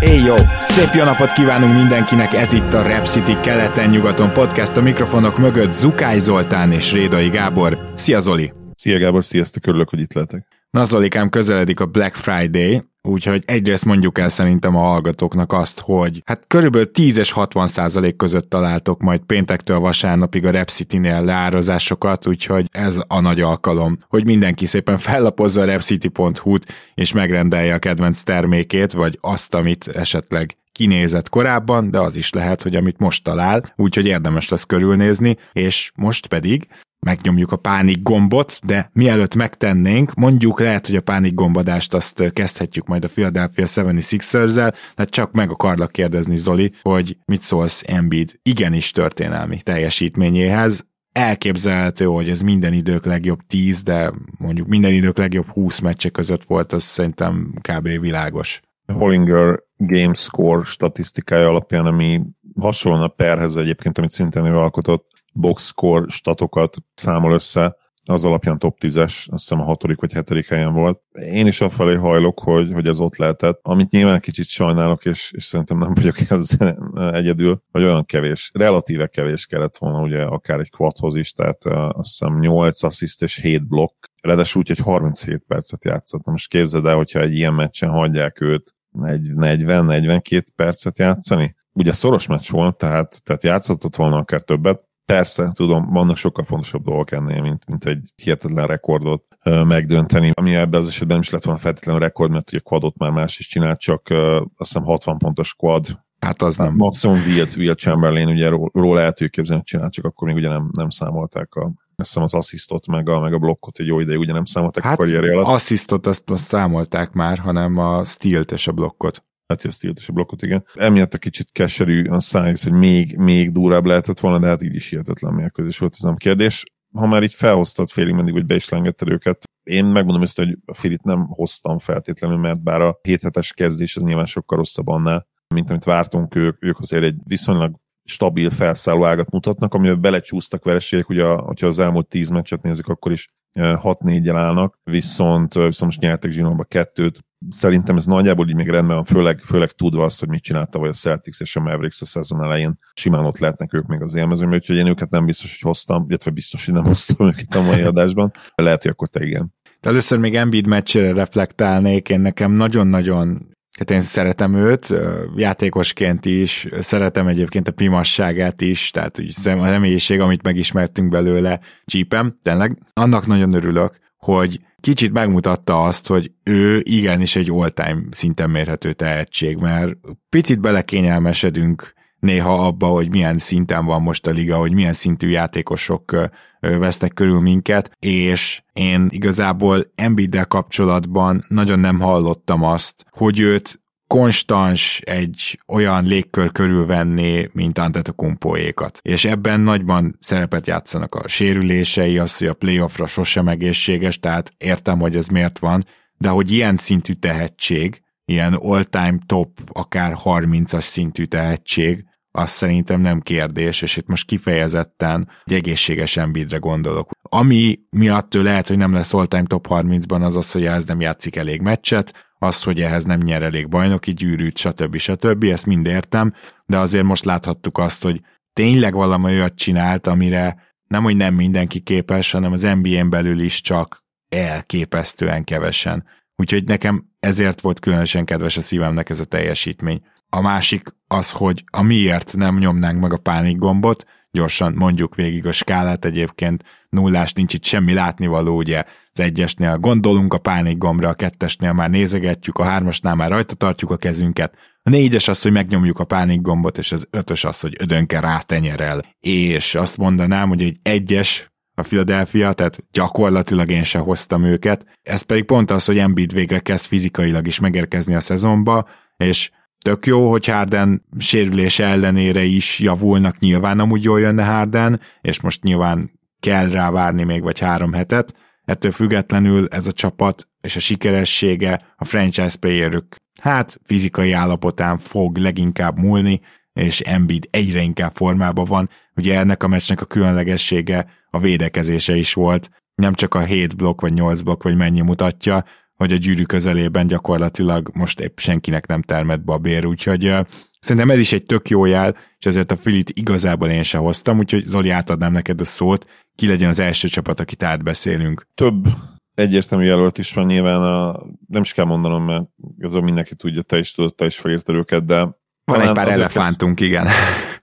Éj jó! Szép jó napot kívánunk mindenkinek, ez itt a Rap City keleten-nyugaton podcast, a mikrofonok mögött Zukály Zoltán és Rédai Gábor. Szia Zoli! Szia Gábor, sziasztok, örülök, hogy itt lehetek. Na Zolikám, közeledik a Black Friday, Úgyhogy egyrészt mondjuk el szerintem a hallgatóknak azt, hogy hát körülbelül 10 és 60 százalék között találtok majd péntektől vasárnapig a Repcity-nél leárazásokat, úgyhogy ez a nagy alkalom, hogy mindenki szépen fellapozza a repcity.hu-t és megrendelje a kedvenc termékét, vagy azt, amit esetleg kinézett korábban, de az is lehet, hogy amit most talál, úgyhogy érdemes lesz körülnézni, és most pedig megnyomjuk a pánik gombot, de mielőtt megtennénk, mondjuk lehet, hogy a pánik gombadást azt kezdhetjük majd a Philadelphia 76ers-zel, de csak meg akarlak kérdezni, Zoli, hogy mit szólsz Embiid igenis történelmi teljesítményéhez, elképzelhető, hogy ez minden idők legjobb 10, de mondjuk minden idők legjobb 20 meccse között volt, az szerintem kb. világos. Hollinger game score statisztikája alapján, ami hasonlóan a perhez egyébként, amit szintén ő alkotott, box score statokat számol össze, az alapján top 10-es, azt hiszem a hatodik vagy hetedik helyen volt. Én is afelé hajlok, hogy, hogy ez ott lehetett, amit nyilván kicsit sajnálok, és, és szerintem nem vagyok ezzel egyedül, hogy olyan kevés, relatíve kevés kellett volna, ugye akár egy quadhoz is, tehát azt hiszem 8 assziszt és 7 blokk, ráadásul úgy, hogy 37 percet játszott. Most képzeld el, hogyha egy ilyen meccsen hagyják őt egy 40-42 percet játszani, ugye szoros meccs volt, tehát, tehát játszhatott volna akár többet, Persze, tudom, vannak sokkal fontosabb dolgok ennél, mint, mint egy hihetetlen rekordot megdönteni, ami ebben az esetben nem is lett volna feltétlenül rekord, mert ugye quadot már más is csinált, csak azt hiszem 60 pontos quad. Hát az nem. Maximum Wilt, Wilt Chamberlain, ugye róla lehet hogy képzelni, hogy csinált, csak akkor még ugye nem, nem számolták a, azt hiszem az asszisztot, meg a, meg a blokkot egy jó ideig ugye nem számolták hát a karrierje alatt. asszisztot azt, azt számolták már, hanem a stealt és a blokkot. Hát a stealt és a blokkot, igen. Emiatt a kicsit keserű a szájsz, hogy még, még durább lehetett volna, de hát így is hihetetlen mérkőzés volt, ez nem kérdés. Ha már így felhoztad félig meddig, hogy be is lengetted őket, én megmondom ezt, hogy a Filit nem hoztam feltétlenül, mert bár a 7 hetes kezdés az nyilván sokkal rosszabb annál, mint amit vártunk, ők, ők azért egy viszonylag stabil felszálló ágat mutatnak, amiben belecsúsztak vereségek, ugye, hogyha az elmúlt tíz meccset nézzük, akkor is 6-4-jel állnak, viszont, viszont most nyertek Zsinóba kettőt. Szerintem ez nagyjából így még rendben van, főleg, főleg tudva azt, hogy mit csinálta vagy a Celtics és a Mavericks a szezon elején. Simán ott lehetnek ők még az élmezőmben, úgyhogy én őket nem biztos, hogy hoztam, illetve biztos, hogy nem hoztam őket a mai adásban. Lehet, hogy akkor te igen. De először még Embiid meccsére reflektálnék, én nekem nagyon-nagyon Hát én szeretem őt, játékosként is, szeretem egyébként a pimasságát is, tehát a személyiség, amit megismertünk belőle, csípem, tényleg. Annak nagyon örülök, hogy kicsit megmutatta azt, hogy ő igenis egy all-time szinten mérhető tehetség, mert picit belekényelmesedünk néha abba, hogy milyen szinten van most a liga, hogy milyen szintű játékosok vesznek körül minket, és én igazából Embiiddel kapcsolatban nagyon nem hallottam azt, hogy őt konstans egy olyan légkör körülvenni, mint Antetokumpoékat. És ebben nagyban szerepet játszanak a sérülései, az, hogy a playoffra sosem egészséges, tehát értem, hogy ez miért van, de hogy ilyen szintű tehetség, ilyen all-time top, akár 30-as szintű tehetség, az szerintem nem kérdés, és itt most kifejezetten egy egészséges Embiidre gondolok. Ami miatt ő lehet, hogy nem lesz all-time top 30-ban, az az, hogy ez nem játszik elég meccset, az, hogy ehhez nem nyer elég bajnoki gyűrűt, stb. stb. Ezt mind értem, de azért most láthattuk azt, hogy tényleg valami olyat csinált, amire nem, hogy nem mindenki képes, hanem az NBA-n belül is csak elképesztően kevesen. Úgyhogy nekem ezért volt különösen kedves a szívemnek ez a teljesítmény. A másik az, hogy a miért nem nyomnánk meg a pánik gombot, gyorsan mondjuk végig a skálát egyébként, nullás nincs itt semmi látnivaló, ugye az egyesnél gondolunk a pánik gombra, a kettesnél már nézegetjük, a hármasnál már rajta tartjuk a kezünket, a négyes az, hogy megnyomjuk a pánik gombot, és az ötös az, hogy ödönke rátenyerel. És azt mondanám, hogy egy egyes a Philadelphia, tehát gyakorlatilag én se hoztam őket. Ez pedig pont az, hogy Embiid végre kezd fizikailag is megérkezni a szezonba, és tök jó, hogy Harden sérülése ellenére is javulnak, nyilván. Amúgy jól jönne Harden, és most nyilván kell rá várni még vagy három hetet, ettől függetlenül ez a csapat és a sikeressége a franchise playerük hát fizikai állapotán fog leginkább múlni, és Embiid egyre inkább formában van. Ugye ennek a meccsnek a különlegessége a védekezése is volt, nem csak a 7 blokk vagy 8 blokk vagy mennyi mutatja, hogy a gyűrű közelében gyakorlatilag most épp senkinek nem termett be a bér, úgyhogy szerintem ez is egy tök jó jel, és ezért a Filit igazából én se hoztam, úgyhogy Zoli átadnám neked a szót, ki legyen az első csapat, akit átbeszélünk. Több egyértelmű jelölt is van nyilván, a, nem is kell mondanom, mert ez mindenki tudja, te is tudod, te is felírtad őket, de... Van egy pár elefántunk, kezd... igen.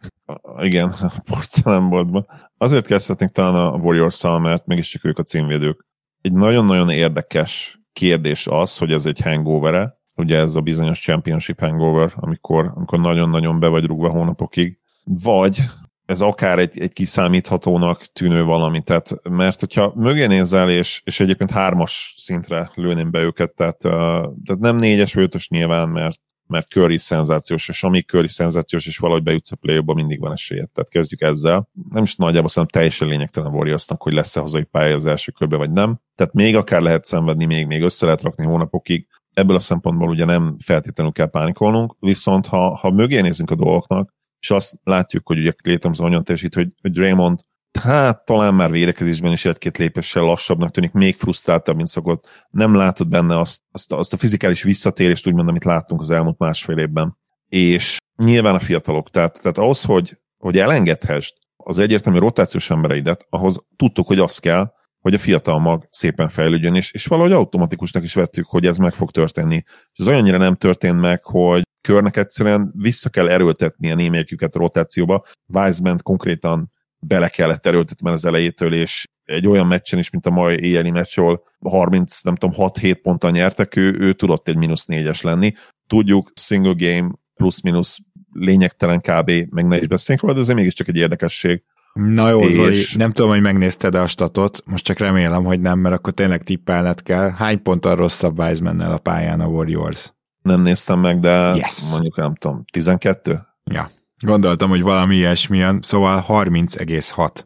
igen, a porcelánboltban. Azért kezdhetnénk talán a warriors mert mégiscsak ők a címvédők. Egy nagyon-nagyon érdekes kérdés az, hogy ez egy hangover ugye ez a bizonyos championship hangover, amikor, amikor nagyon-nagyon be vagy rúgva hónapokig, vagy ez akár egy, egy kiszámíthatónak tűnő valami, tehát, mert hogyha mögé nézel, és, és egyébként hármas szintre lőném be őket, tehát, tehát nem négyes vagy ötös nyilván, mert, mert Curry szenzációs, és amíg Curry szenzációs, és valahogy bejutsz a play mindig van esélyed. Tehát kezdjük ezzel. Nem is nagyjából szerintem teljesen lényegtelen Warriorsnak, hogy lesz-e hazai pálya az első körbe, vagy nem. Tehát még akár lehet szenvedni, még, még össze lehet rakni hónapokig. Ebből a szempontból ugye nem feltétlenül kell pánikolnunk, viszont ha, ha mögé nézünk a dolgoknak, és azt látjuk, hogy ugye Clay Thompson nagyon teljesít, hogy, hogy Draymond hát talán már védekezésben is egy-két lépéssel lassabbnak tűnik, még frusztráltabb, mint szokott. Nem látod benne azt, azt, azt a fizikális visszatérést, úgymond, amit láttunk az elmúlt másfél évben. És nyilván a fiatalok, tehát, tehát ahhoz, hogy, hogy elengedhessd az egyértelmű rotációs embereidet, ahhoz tudtuk, hogy az kell, hogy a fiatal mag szépen fejlődjön, és, és valahogy automatikusnak is vettük, hogy ez meg fog történni. És ez olyannyira nem történt meg, hogy körnek egyszerűen vissza kell erőltetni a némelyiküket a rotációba. Wiseman konkrétan bele kellett erőltetni az elejétől, és egy olyan meccsen is, mint a mai éjjeli meccs, ahol 30, nem tudom, 6-7 ponttal nyertek, ő, ő tudott egy mínusz négyes lenni. Tudjuk, single game plusz-minusz lényegtelen kb. meg ne is beszéljünk róla, de ez mégiscsak egy érdekesség. Na jó, és... Zoli, nem tudom, hogy megnézted a statot, most csak remélem, hogy nem, mert akkor tényleg tippelned kell. Hány ponttal rosszabb wiseman a pályán a Warriors? nem néztem meg, de yes. mondjuk nem tudom, 12? Ja, gondoltam, hogy valami ilyesmilyen, szóval 30,6.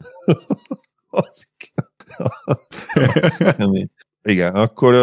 Igen, akkor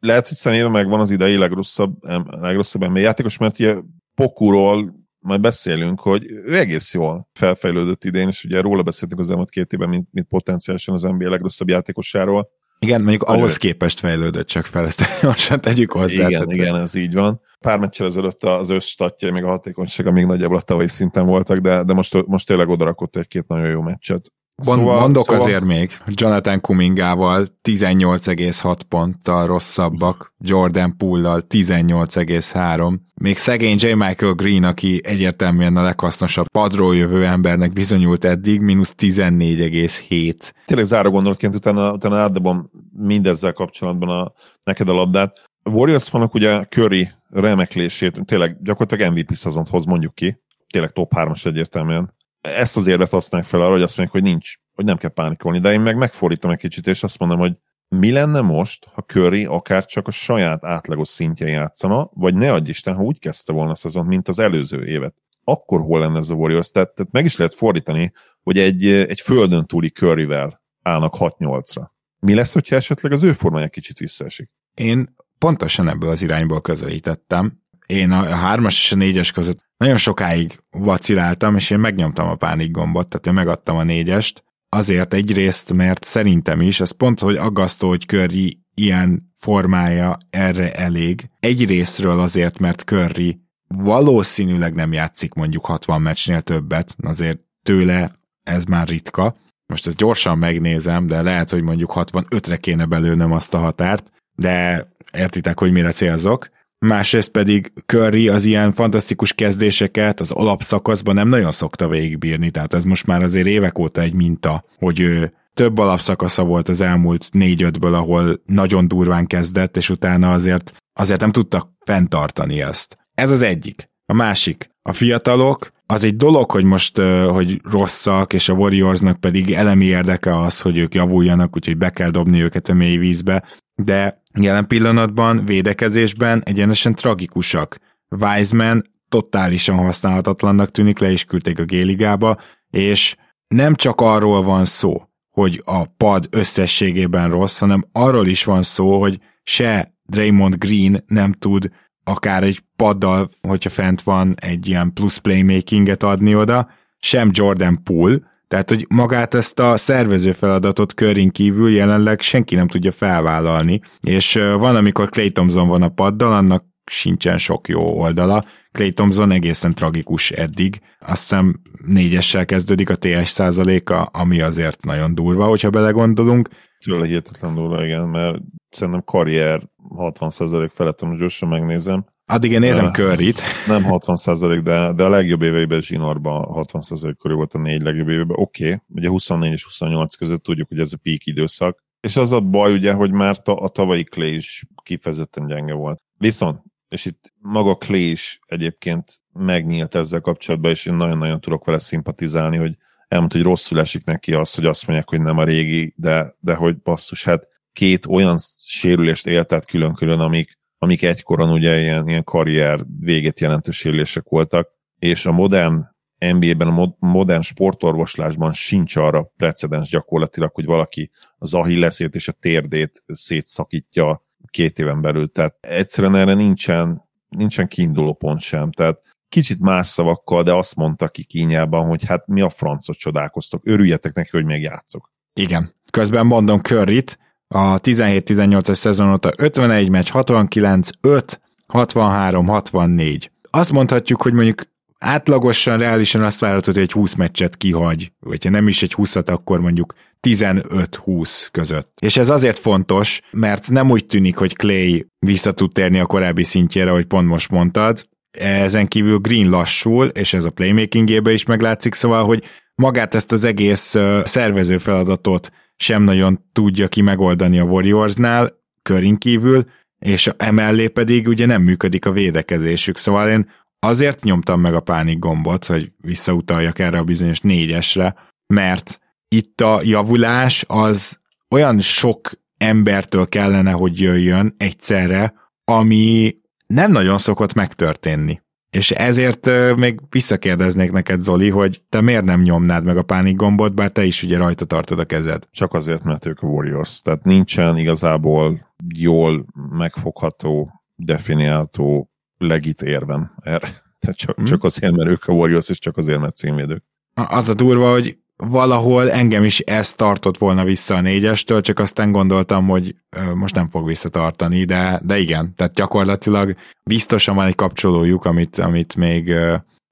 lehet, hogy személyben megvan az idei legrosszabb, legrosszabb NBA játékos, mert ugye Pokuról majd beszélünk, hogy ő egész jól felfejlődött idén, és ugye róla beszéltünk az elmúlt két évben, mint, mint potenciálisan az NBA legrosszabb játékosáról. Igen, mondjuk ahhoz képest fejlődött csak fel, ezt most tegyük hozzá. Igen, tehát, igen, ez így van. Pár meccsel ezelőtt az összstatja, még a hatékonysága még nagyjából a tavalyi szinten voltak, de, de most, most tényleg odarakott egy-két nagyon jó meccset. Mond, szóval, mondok szóval... azért még, Jonathan Kumingával 18,6 ponttal rosszabbak, Jordan Poole-lal 18,3. Még szegény J. Michael Green, aki egyértelműen a leghasznosabb padról jövő embernek bizonyult eddig, mínusz 14,7. Tényleg záró gondolatként utána, utána átdobom mindezzel kapcsolatban a, neked a labdát. A Warriors fanok ugye Curry remeklését, tényleg gyakorlatilag MVP szezont hoz mondjuk ki, tényleg top 3-as egyértelműen ezt az érvet használják fel arra, hogy azt mondják, hogy nincs, hogy nem kell pánikolni, de én meg megfordítom egy kicsit, és azt mondom, hogy mi lenne most, ha Curry akár csak a saját átlagos szintje játszana, vagy ne adj Isten, ha úgy kezdte volna a szezon, mint az előző évet. Akkor hol lenne ez a Warriors? Tehát, tehát meg is lehet fordítani, hogy egy, egy földön túli Curryvel állnak 6-8-ra. Mi lesz, hogyha esetleg az ő formája kicsit visszaesik? Én pontosan ebből az irányból közelítettem. Én a hármas és a négyes között nagyon sokáig vaciláltam, és én megnyomtam a pánik gombot, tehát én megadtam a négyest, azért egyrészt, mert szerintem is, ez pont, hogy aggasztó, hogy Curry ilyen formája erre elég. Egyrésztről azért, mert Curry valószínűleg nem játszik mondjuk 60 meccsnél többet, azért tőle ez már ritka. Most ezt gyorsan megnézem, de lehet, hogy mondjuk 65-re kéne belőnöm azt a határt, de értitek, hogy mire célzok másrészt pedig Curry az ilyen fantasztikus kezdéseket az alapszakaszban nem nagyon szokta végigbírni, tehát ez most már azért évek óta egy minta, hogy ő több alapszakasza volt az elmúlt négy-ötből, ahol nagyon durván kezdett, és utána azért, azért nem tudtak fenntartani ezt. Ez az egyik. A másik, a fiatalok, az egy dolog, hogy most hogy rosszak, és a Warriorsnak pedig elemi érdeke az, hogy ők javuljanak, úgyhogy be kell dobni őket a mély vízbe, de jelen pillanatban védekezésben egyenesen tragikusak. Wiseman totálisan használhatatlannak tűnik, le is küldték a Géligába, és nem csak arról van szó, hogy a pad összességében rossz, hanem arról is van szó, hogy se Draymond Green nem tud akár egy paddal, hogyha fent van egy ilyen plusz playmakinget adni oda, sem Jordan Poole, tehát, hogy magát ezt a szervező feladatot körin kívül jelenleg senki nem tudja felvállalni, és van, amikor Clay Thompson van a paddal, annak sincsen sok jó oldala. Clay Thompson egészen tragikus eddig. Azt hiszem négyessel kezdődik a TS százaléka, ami azért nagyon durva, hogyha belegondolunk. Tőle hihetetlen durva, igen, mert szerintem karrier 60% felett, most gyorsan megnézem. Addig én nézem curry Nem 60%, de, de a legjobb éveiben zsinórban 60% körül volt a négy legjobb évében. Oké, okay, ugye 24 és 28 között tudjuk, hogy ez a peak időszak. És az a baj ugye, hogy már a, a tavalyi Clay is kifejezetten gyenge volt. Viszont, és itt maga Clay is egyébként megnyílt ezzel kapcsolatban, és én nagyon-nagyon tudok vele szimpatizálni, hogy elmondta, hogy rosszul esik neki az, hogy azt mondják, hogy nem a régi, de, de hogy basszus, hát két olyan sérülést élt át külön-külön, amik, amik egykoron ugye ilyen, ilyen karrier véget jelentő sérülések voltak, és a modern NBA-ben, a modern sportorvoslásban sincs arra precedens gyakorlatilag, hogy valaki az ahilleszét és a térdét szétszakítja két éven belül. Tehát egyszerűen erre nincsen, nincsen kiinduló pont sem. Tehát kicsit más szavakkal, de azt mondta ki kínjában, hogy hát mi a francot csodálkoztok, örüljetek neki, hogy még játszok. Igen. Közben mondom Curryt, a 17-18-as szezon óta 51 meccs, 69, 5, 63, 64. Azt mondhatjuk, hogy mondjuk átlagosan, reálisan azt várhatod, hogy egy 20 meccset kihagy, vagy ha nem is egy 20 akkor mondjuk 15-20 között. És ez azért fontos, mert nem úgy tűnik, hogy Clay vissza tud térni a korábbi szintjére, hogy pont most mondtad, ezen kívül Green lassul, és ez a playmakingébe is meglátszik, szóval, hogy magát ezt az egész szervező feladatot sem nagyon tudja ki megoldani a Warriorsnál, körin kívül, és emellé pedig ugye nem működik a védekezésük, szóval én azért nyomtam meg a pánik gombot, hogy visszautaljak erre a bizonyos négyesre, mert itt a javulás az olyan sok embertől kellene, hogy jöjjön egyszerre, ami nem nagyon szokott megtörténni. És ezért még visszakérdeznék neked, Zoli, hogy te miért nem nyomnád meg a pánik gombot, bár te is ugye rajta tartod a kezed. Csak azért, mert ők a Warriors. Tehát nincsen igazából jól megfogható, definiáltó, legit érvem erre. Tehát csak, hmm. csak azért, mert ők a Warriors, és csak azért, mert címvédők. Az a durva, hogy valahol engem is ez tartott volna vissza a négyestől, csak aztán gondoltam, hogy most nem fog visszatartani, de, de igen, tehát gyakorlatilag biztosan van egy kapcsolójuk, amit, amit még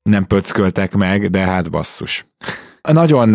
nem pöcköltek meg, de hát basszus. Nagyon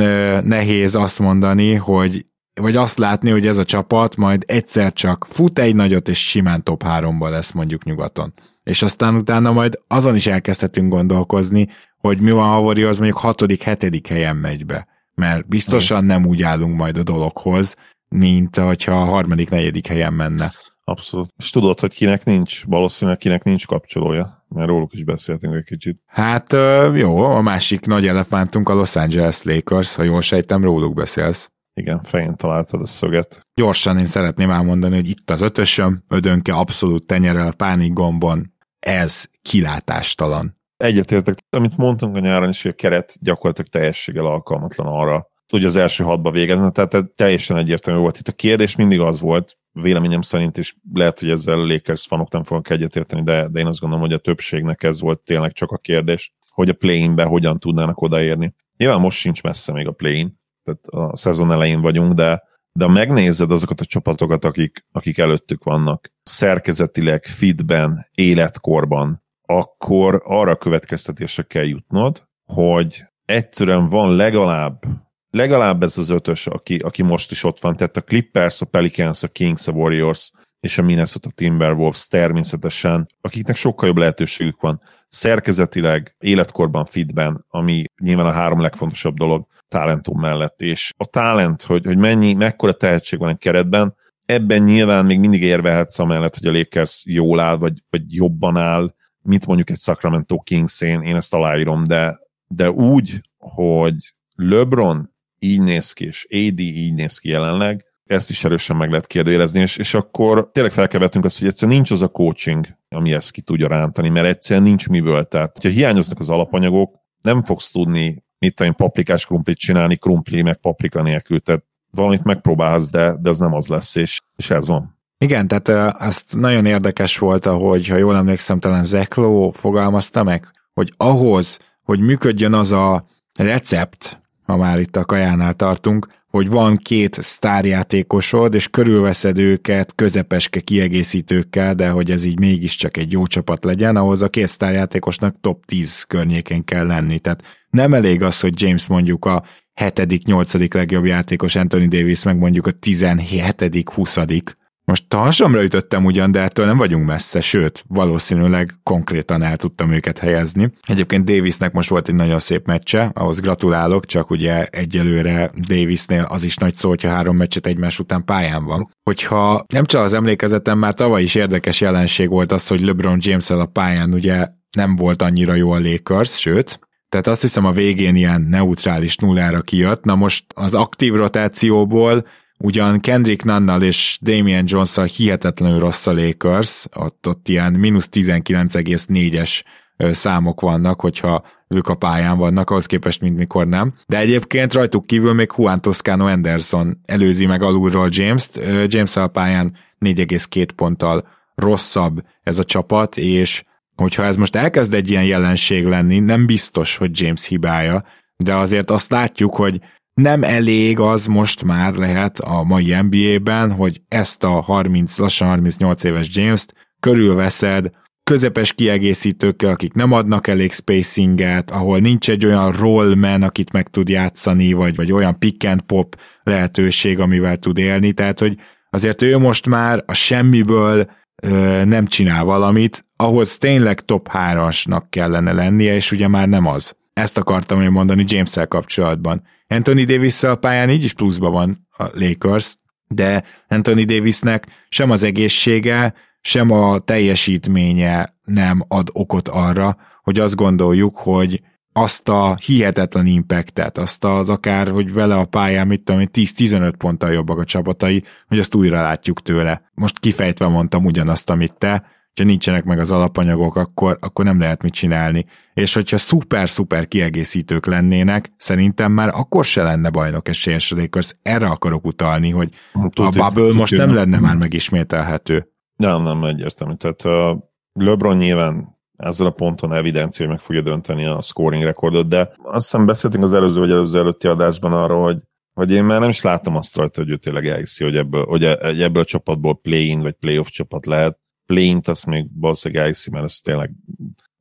nehéz azt mondani, hogy vagy azt látni, hogy ez a csapat majd egyszer csak fut egy nagyot, és simán top 3-ba lesz mondjuk nyugaton. És aztán utána majd azon is elkezdhetünk gondolkozni, hogy mi van, ha Warriors mondjuk hatodik, hetedik helyen megy be mert biztosan nem úgy állunk majd a dologhoz, mint hogyha a harmadik, negyedik helyen menne. Abszolút. És tudod, hogy kinek nincs, valószínűleg kinek nincs kapcsolója, mert róluk is beszéltünk egy kicsit. Hát jó, a másik nagy elefántunk a Los Angeles Lakers, ha jól sejtem, róluk beszélsz. Igen, fején találtad a szöget. Gyorsan én szeretném elmondani, hogy itt az ötösöm, ödönke abszolút tenyerel, pánik gombon, ez kilátástalan egyetértek, amit mondtunk a nyáron is, hogy a keret gyakorlatilag teljességgel alkalmatlan arra, hogy az első hatba végezni, tehát teljesen egyértelmű volt. Itt a kérdés mindig az volt, véleményem szerint is lehet, hogy ezzel a Lakers fanok nem fognak egyetérteni, de, de én azt gondolom, hogy a többségnek ez volt tényleg csak a kérdés, hogy a play-inbe hogyan tudnának odaérni. Nyilván most sincs messze még a play-in, tehát a szezon elején vagyunk, de de megnézed azokat a csapatokat, akik, akik előttük vannak, szerkezetileg, fitben, életkorban, akkor arra következtetésre kell jutnod, hogy egyszerűen van legalább legalább ez az ötös, aki, aki most is ott van, tehát a Clippers, a Pelicans, a Kings, a Warriors és a Minnesota Timberwolves természetesen, akiknek sokkal jobb lehetőségük van szerkezetileg, életkorban, fitben, ami nyilván a három legfontosabb dolog talentum mellett, és a talent, hogy, hogy mennyi, mekkora tehetség van egy keretben, ebben nyilván még mindig érvehetsz amellett, hogy a Lakers jól áll, vagy, vagy jobban áll, mint mondjuk egy Sacramento kings én, én ezt aláírom, de, de úgy, hogy LeBron így néz ki, és AD így néz ki jelenleg, ezt is erősen meg lehet kérdőjelezni, és, és akkor tényleg fel kell vetnünk azt, hogy egyszerűen nincs az a coaching, ami ezt ki tudja rántani, mert egyszerűen nincs miből. Tehát, ha hiányoznak az alapanyagok, nem fogsz tudni, mit tudom, paprikás krumplit csinálni, krumpli meg paprika nélkül. Tehát valamit megpróbálsz, de, de az nem az lesz, és, és ez van. Igen, tehát azt nagyon érdekes volt, ahogy, ha jól emlékszem, talán Zekló fogalmazta meg, hogy ahhoz, hogy működjön az a recept, ha már itt a kajánál tartunk, hogy van két sztárjátékosod, és körülveszed őket közepeske kiegészítőkkel, de hogy ez így mégiscsak egy jó csapat legyen, ahhoz a két sztárjátékosnak top 10 környékén kell lenni. Tehát nem elég az, hogy James mondjuk a hetedik, nyolcadik legjobb játékos, Anthony Davis meg mondjuk a 17 huszadik, most hasamra ütöttem ugyan, de ettől nem vagyunk messze, sőt, valószínűleg konkrétan el tudtam őket helyezni. Egyébként Davisnek most volt egy nagyon szép meccse, ahhoz gratulálok, csak ugye egyelőre Davisnél az is nagy szó, hogyha három meccset egymás után pályán van. Hogyha nem csak az emlékezetem, már tavaly is érdekes jelenség volt az, hogy LeBron james a pályán ugye nem volt annyira jó a Lakers, sőt, tehát azt hiszem a végén ilyen neutrális nullára kijött. Na most az aktív rotációból Ugyan Kendrick Nannal és Damian jones hihetetlenül rossz a Lakers, ott, ott ilyen mínusz 19,4-es számok vannak, hogyha ők a pályán vannak, ahhoz képest, mint mikor nem. De egyébként rajtuk kívül még Juan Toscano Anderson előzi meg alulról James-t. James a pályán 4,2 ponttal rosszabb ez a csapat, és hogyha ez most elkezd egy ilyen jelenség lenni, nem biztos, hogy James hibája, de azért azt látjuk, hogy nem elég az most már lehet a mai NBA-ben, hogy ezt a 30, lassan 38 éves James-t körülveszed közepes kiegészítőkkel, akik nem adnak elég spacinget, ahol nincs egy olyan rollman, akit meg tud játszani, vagy, vagy olyan pick and pop lehetőség, amivel tud élni, tehát hogy azért ő most már a semmiből ö, nem csinál valamit, ahhoz tényleg top 3-asnak kellene lennie, és ugye már nem az. Ezt akartam én mondani james kapcsolatban. Anthony davis a pályán így is pluszban van a Lakers, de Anthony Davisnek sem az egészsége, sem a teljesítménye nem ad okot arra, hogy azt gondoljuk, hogy azt a hihetetlen impactet, azt az akár, hogy vele a pályán, mit tudom 10-15 ponttal jobbak a csapatai, hogy azt újra látjuk tőle. Most kifejtve mondtam ugyanazt, amit te, ha nincsenek meg az alapanyagok, akkor, akkor nem lehet mit csinálni. És hogyha szuper-szuper kiegészítők lennének, szerintem már akkor se lenne bajnok esélyes a Lakers. Erre akarok utalni, hogy a bubble most nem lenne már megismételhető. Nem, nem egyértelmű. Tehát uh, LeBron nyilván ezzel a ponton evidencia, hogy meg fogja dönteni a scoring rekordot, de azt hiszem beszéltünk az előző vagy előző előtti adásban arról, hogy hogy én már nem is látom azt rajta, hogy ő tényleg elhiszi, hogy ebből, hogy e- ebből a csapatból play-in vagy playoff csapat lehet plént, azt még valószínűleg elhiszi, mert ez tényleg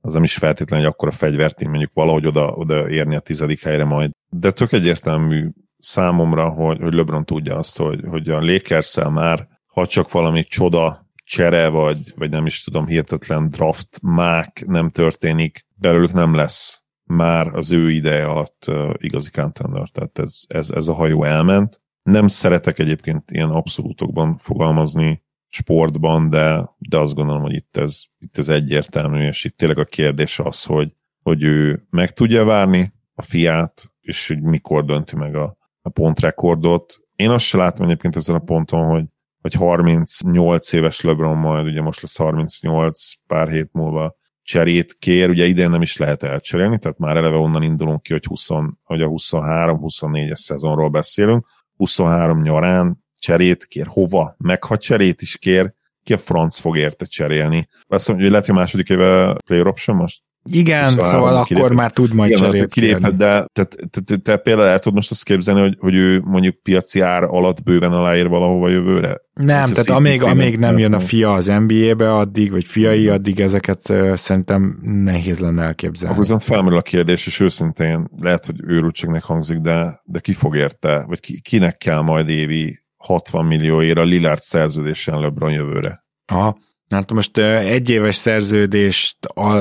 az nem is feltétlenül egy akkora fegyvert, én mondjuk valahogy oda, oda érni a tizedik helyre majd. De tök egyértelmű számomra, hogy, hogy LeBron tudja azt, hogy, hogy a lakers már, ha csak valami csoda csere, vagy, vagy nem is tudom, hihetetlen draft mák nem történik, belőlük nem lesz már az ő ideje alatt uh, igazi contender. Tehát ez, ez, ez a hajó elment. Nem szeretek egyébként ilyen abszolútokban fogalmazni, sportban, de, de azt gondolom, hogy itt ez, itt ez egyértelmű, és itt tényleg a kérdés az, hogy, hogy ő meg tudja várni a fiát, és hogy mikor dönti meg a, a pontrekordot. Én azt se látom egyébként ezen a ponton, hogy, hogy 38 éves LeBron majd, ugye most lesz 38 pár hét múlva cserét kér, ugye idén nem is lehet elcserélni, tehát már eleve onnan indulunk ki, hogy, 20, hogy a 23-24-es szezonról beszélünk. 23 nyarán cserét kér, hova, meg ha cserét is kér, ki a franc fog érte cserélni. Azt mondja, hogy lehet, hogy a második éve player option most? Igen, szóval akkor kiléphet. már tud majd Igen, cserét kiléphet, de te, te, te, te például el tudod most azt képzelni, hogy, hogy ő mondjuk piaci ár alatt bőven aláír valahova jövőre? Nem, hát tehát amíg, amíg nem jön a fia az NBA-be addig, vagy fiai, addig ezeket uh, szerintem nehéz lenne elképzelni. Akkor viszont felmerül a kérdés, és őszintén lehet, hogy őrültségnek hangzik, de, de ki fog érte, vagy ki, kinek kell majd évi 60 millióért a Lillard szerződésen LeBron jövőre. Aha. Hát most egy éves szerződést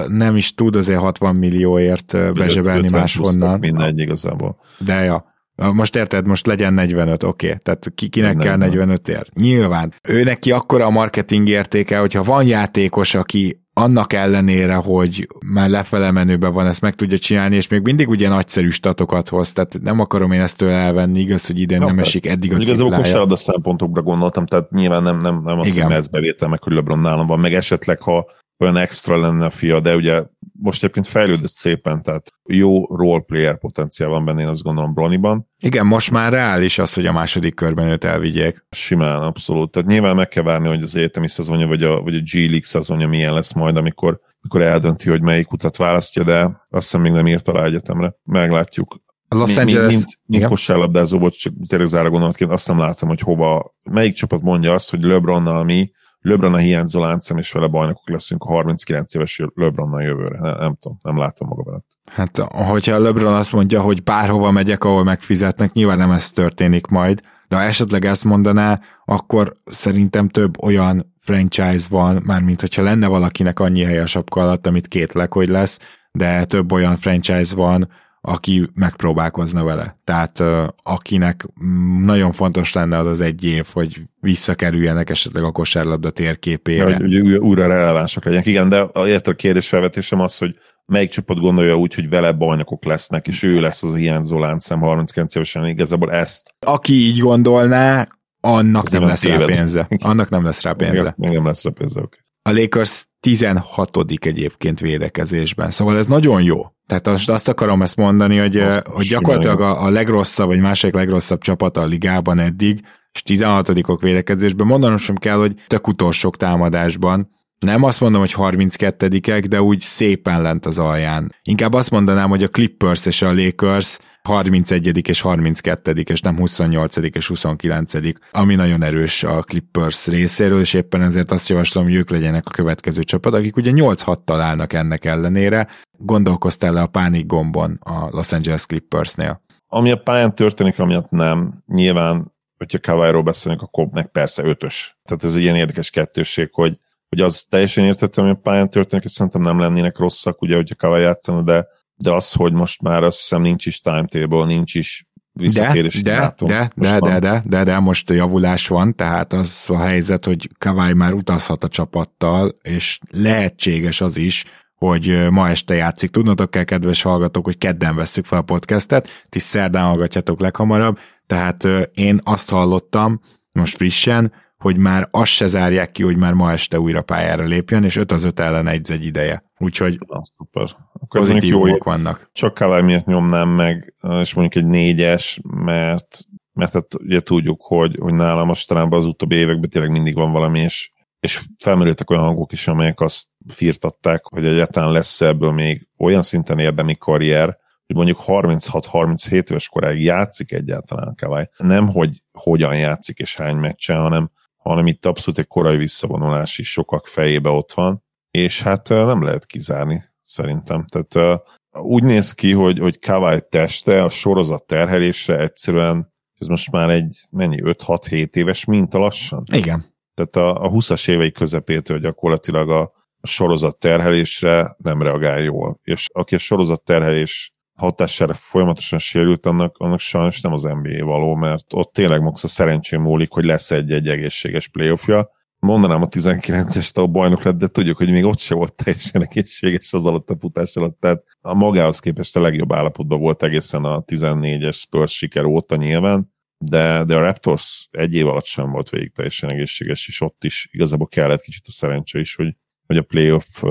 nem is tud azért 60 millióért bezsebelni máshonnan. Mindegy igazából. De ja. Most érted, most legyen 45, oké. Okay. Tehát ki, kinek nem, kell 45 ér? Nyilván. Ő neki akkora a marketing értéke, hogyha van játékos, aki annak ellenére, hogy már lefele menőben van, ezt meg tudja csinálni, és még mindig ugye nagyszerű statokat hoz, tehát nem akarom én ezt tőle elvenni, igaz, hogy no, nem esik eddig a Igazából a szempontokra gondoltam, tehát nyilván nem, nem, nem azt, Igen. hogy ez bevétel, meg hogy LeBron nálam van, meg esetleg, ha olyan extra lenne a fia, de ugye most egyébként fejlődött szépen, tehát jó roleplayer potenciál van benne, én azt gondolom Broniban. Igen, most már reális az, hogy a második körben őt elvigyék. Simán, abszolút. Tehát nyilván meg kell várni, hogy az egyetemi szezonja, vagy a, vagy a G League szezonja milyen lesz majd, amikor, amikor eldönti, hogy melyik utat választja, de azt hiszem még nem írt alá egyetemre. Meglátjuk. A Los Angeles... Mint, mint kosárlabdázó volt, csak tényleg zára gondolatként azt nem látom, hogy hova, melyik csapat mondja azt, hogy LeBronnal mi LeBron a hiányzó láncem, és vele bajnokok leszünk a 39 éves LeBronnal jövőre. Nem, nem tudom, nem látom magam előtt. Hát, hogyha LeBron azt mondja, hogy bárhova megyek, ahol megfizetnek, nyilván nem ez történik majd, de ha esetleg ezt mondaná, akkor szerintem több olyan franchise van, mármint hogyha lenne valakinek annyi hely alatt, amit kétlek, hogy lesz, de több olyan franchise van, aki megpróbálkozna vele. Tehát akinek nagyon fontos lenne az az egy év, hogy visszakerüljenek esetleg a kosárlabda térképére. Ja, hogy, hogy újra relevánsak legyenek. Igen, de érted a kérdés felvetésem az, hogy melyik csapat gondolja úgy, hogy vele bajnokok lesznek, és ő lesz az hiányzó láncszem 39 évesen, igazából ezt. Aki így gondolná, annak nem, nem lesz téved. rá pénze. Annak nem lesz rá pénze. Még nem lesz rá pénze. Okay. A Lakers 16 egyébként védekezésben, szóval ez nagyon jó. Tehát azt, azt akarom ezt mondani, hogy, azt hogy gyakorlatilag a, a legrosszabb, vagy másik legrosszabb csapata a ligában eddig, és 16 védekezésben. Mondanom sem kell, hogy tök utolsók támadásban, nem azt mondom, hogy 32-ek, de úgy szépen lent az alján. Inkább azt mondanám, hogy a Clippers és a Lakers 31. és 32. és nem 28. és 29. ami nagyon erős a Clippers részéről, és éppen ezért azt javaslom, hogy ők legyenek a következő csapat, akik ugye 8-6 találnak ennek ellenére. Gondolkoztál le a pánik gombon a Los Angeles Clippersnél? Ami a pályán történik, amiatt nem, nyilván, hogyha Kawai-ról beszélünk, akkor meg persze ötös. Tehát ez egy ilyen érdekes kettőség, hogy hogy az teljesen értettem, hogy a pályán történik, és szerintem nem lennének rosszak, ugye, hogyha Kawai játszana, de, de az, hogy most már azt hiszem nincs is timetable, nincs is visszatérés. De, de, de, de, de, de, de, de, most javulás van, tehát az a helyzet, hogy Kawai már utazhat a csapattal, és lehetséges az is, hogy ma este játszik. Tudnotok kell, kedves hallgatók, hogy kedden vesszük fel a podcastet, ti szerdán hallgatjátok leghamarabb, tehát én azt hallottam, most frissen, hogy már azt se zárják ki, hogy már ma este újra pályára lépjen, és 5 az 5 ellen egy, egy ideje. Úgyhogy Na, szuper. Akkor pozitívok vannak. Csak Kawai miatt nyomnám meg, és mondjuk egy négyes, mert, mert hát ugye tudjuk, hogy, hogy nálam mostanában az utóbbi években tényleg mindig van valami, és, és felmerültek olyan hangok is, amelyek azt firtatták, hogy egyáltalán lesz ebből még olyan szinten érdemi karrier, hogy mondjuk 36-37 éves koráig játszik egyáltalán Kawai. Nem, hogy hogyan játszik és hány meccsen, hanem hanem itt abszolút egy korai visszavonulás is sokak fejébe ott van, és hát nem lehet kizárni szerintem. Tehát úgy néz ki, hogy, hogy Kawai teste a sorozat terhelésre egyszerűen, ez most már egy mennyi, 5-6-7 éves minta lassan? Igen. Tehát a, a 20-as évei közepétől gyakorlatilag a, a sorozat terhelésre nem reagál jól. És aki a sorozat terhelés hatására folyamatosan sérült, annak, annak sajnos nem az NBA való, mert ott tényleg max a szerencsém múlik, hogy lesz egy-egy egészséges playoffja. Mondanám a 19-es a bajnok lett, de tudjuk, hogy még ott se volt teljesen egészséges az alatt a futás alatt, tehát a magához képest a legjobb állapotban volt egészen a 14-es Spurs siker óta nyilván, de, de a Raptors egy év alatt sem volt végig teljesen egészséges, és ott is igazából kellett kicsit a szerencse is, hogy, hogy a playoff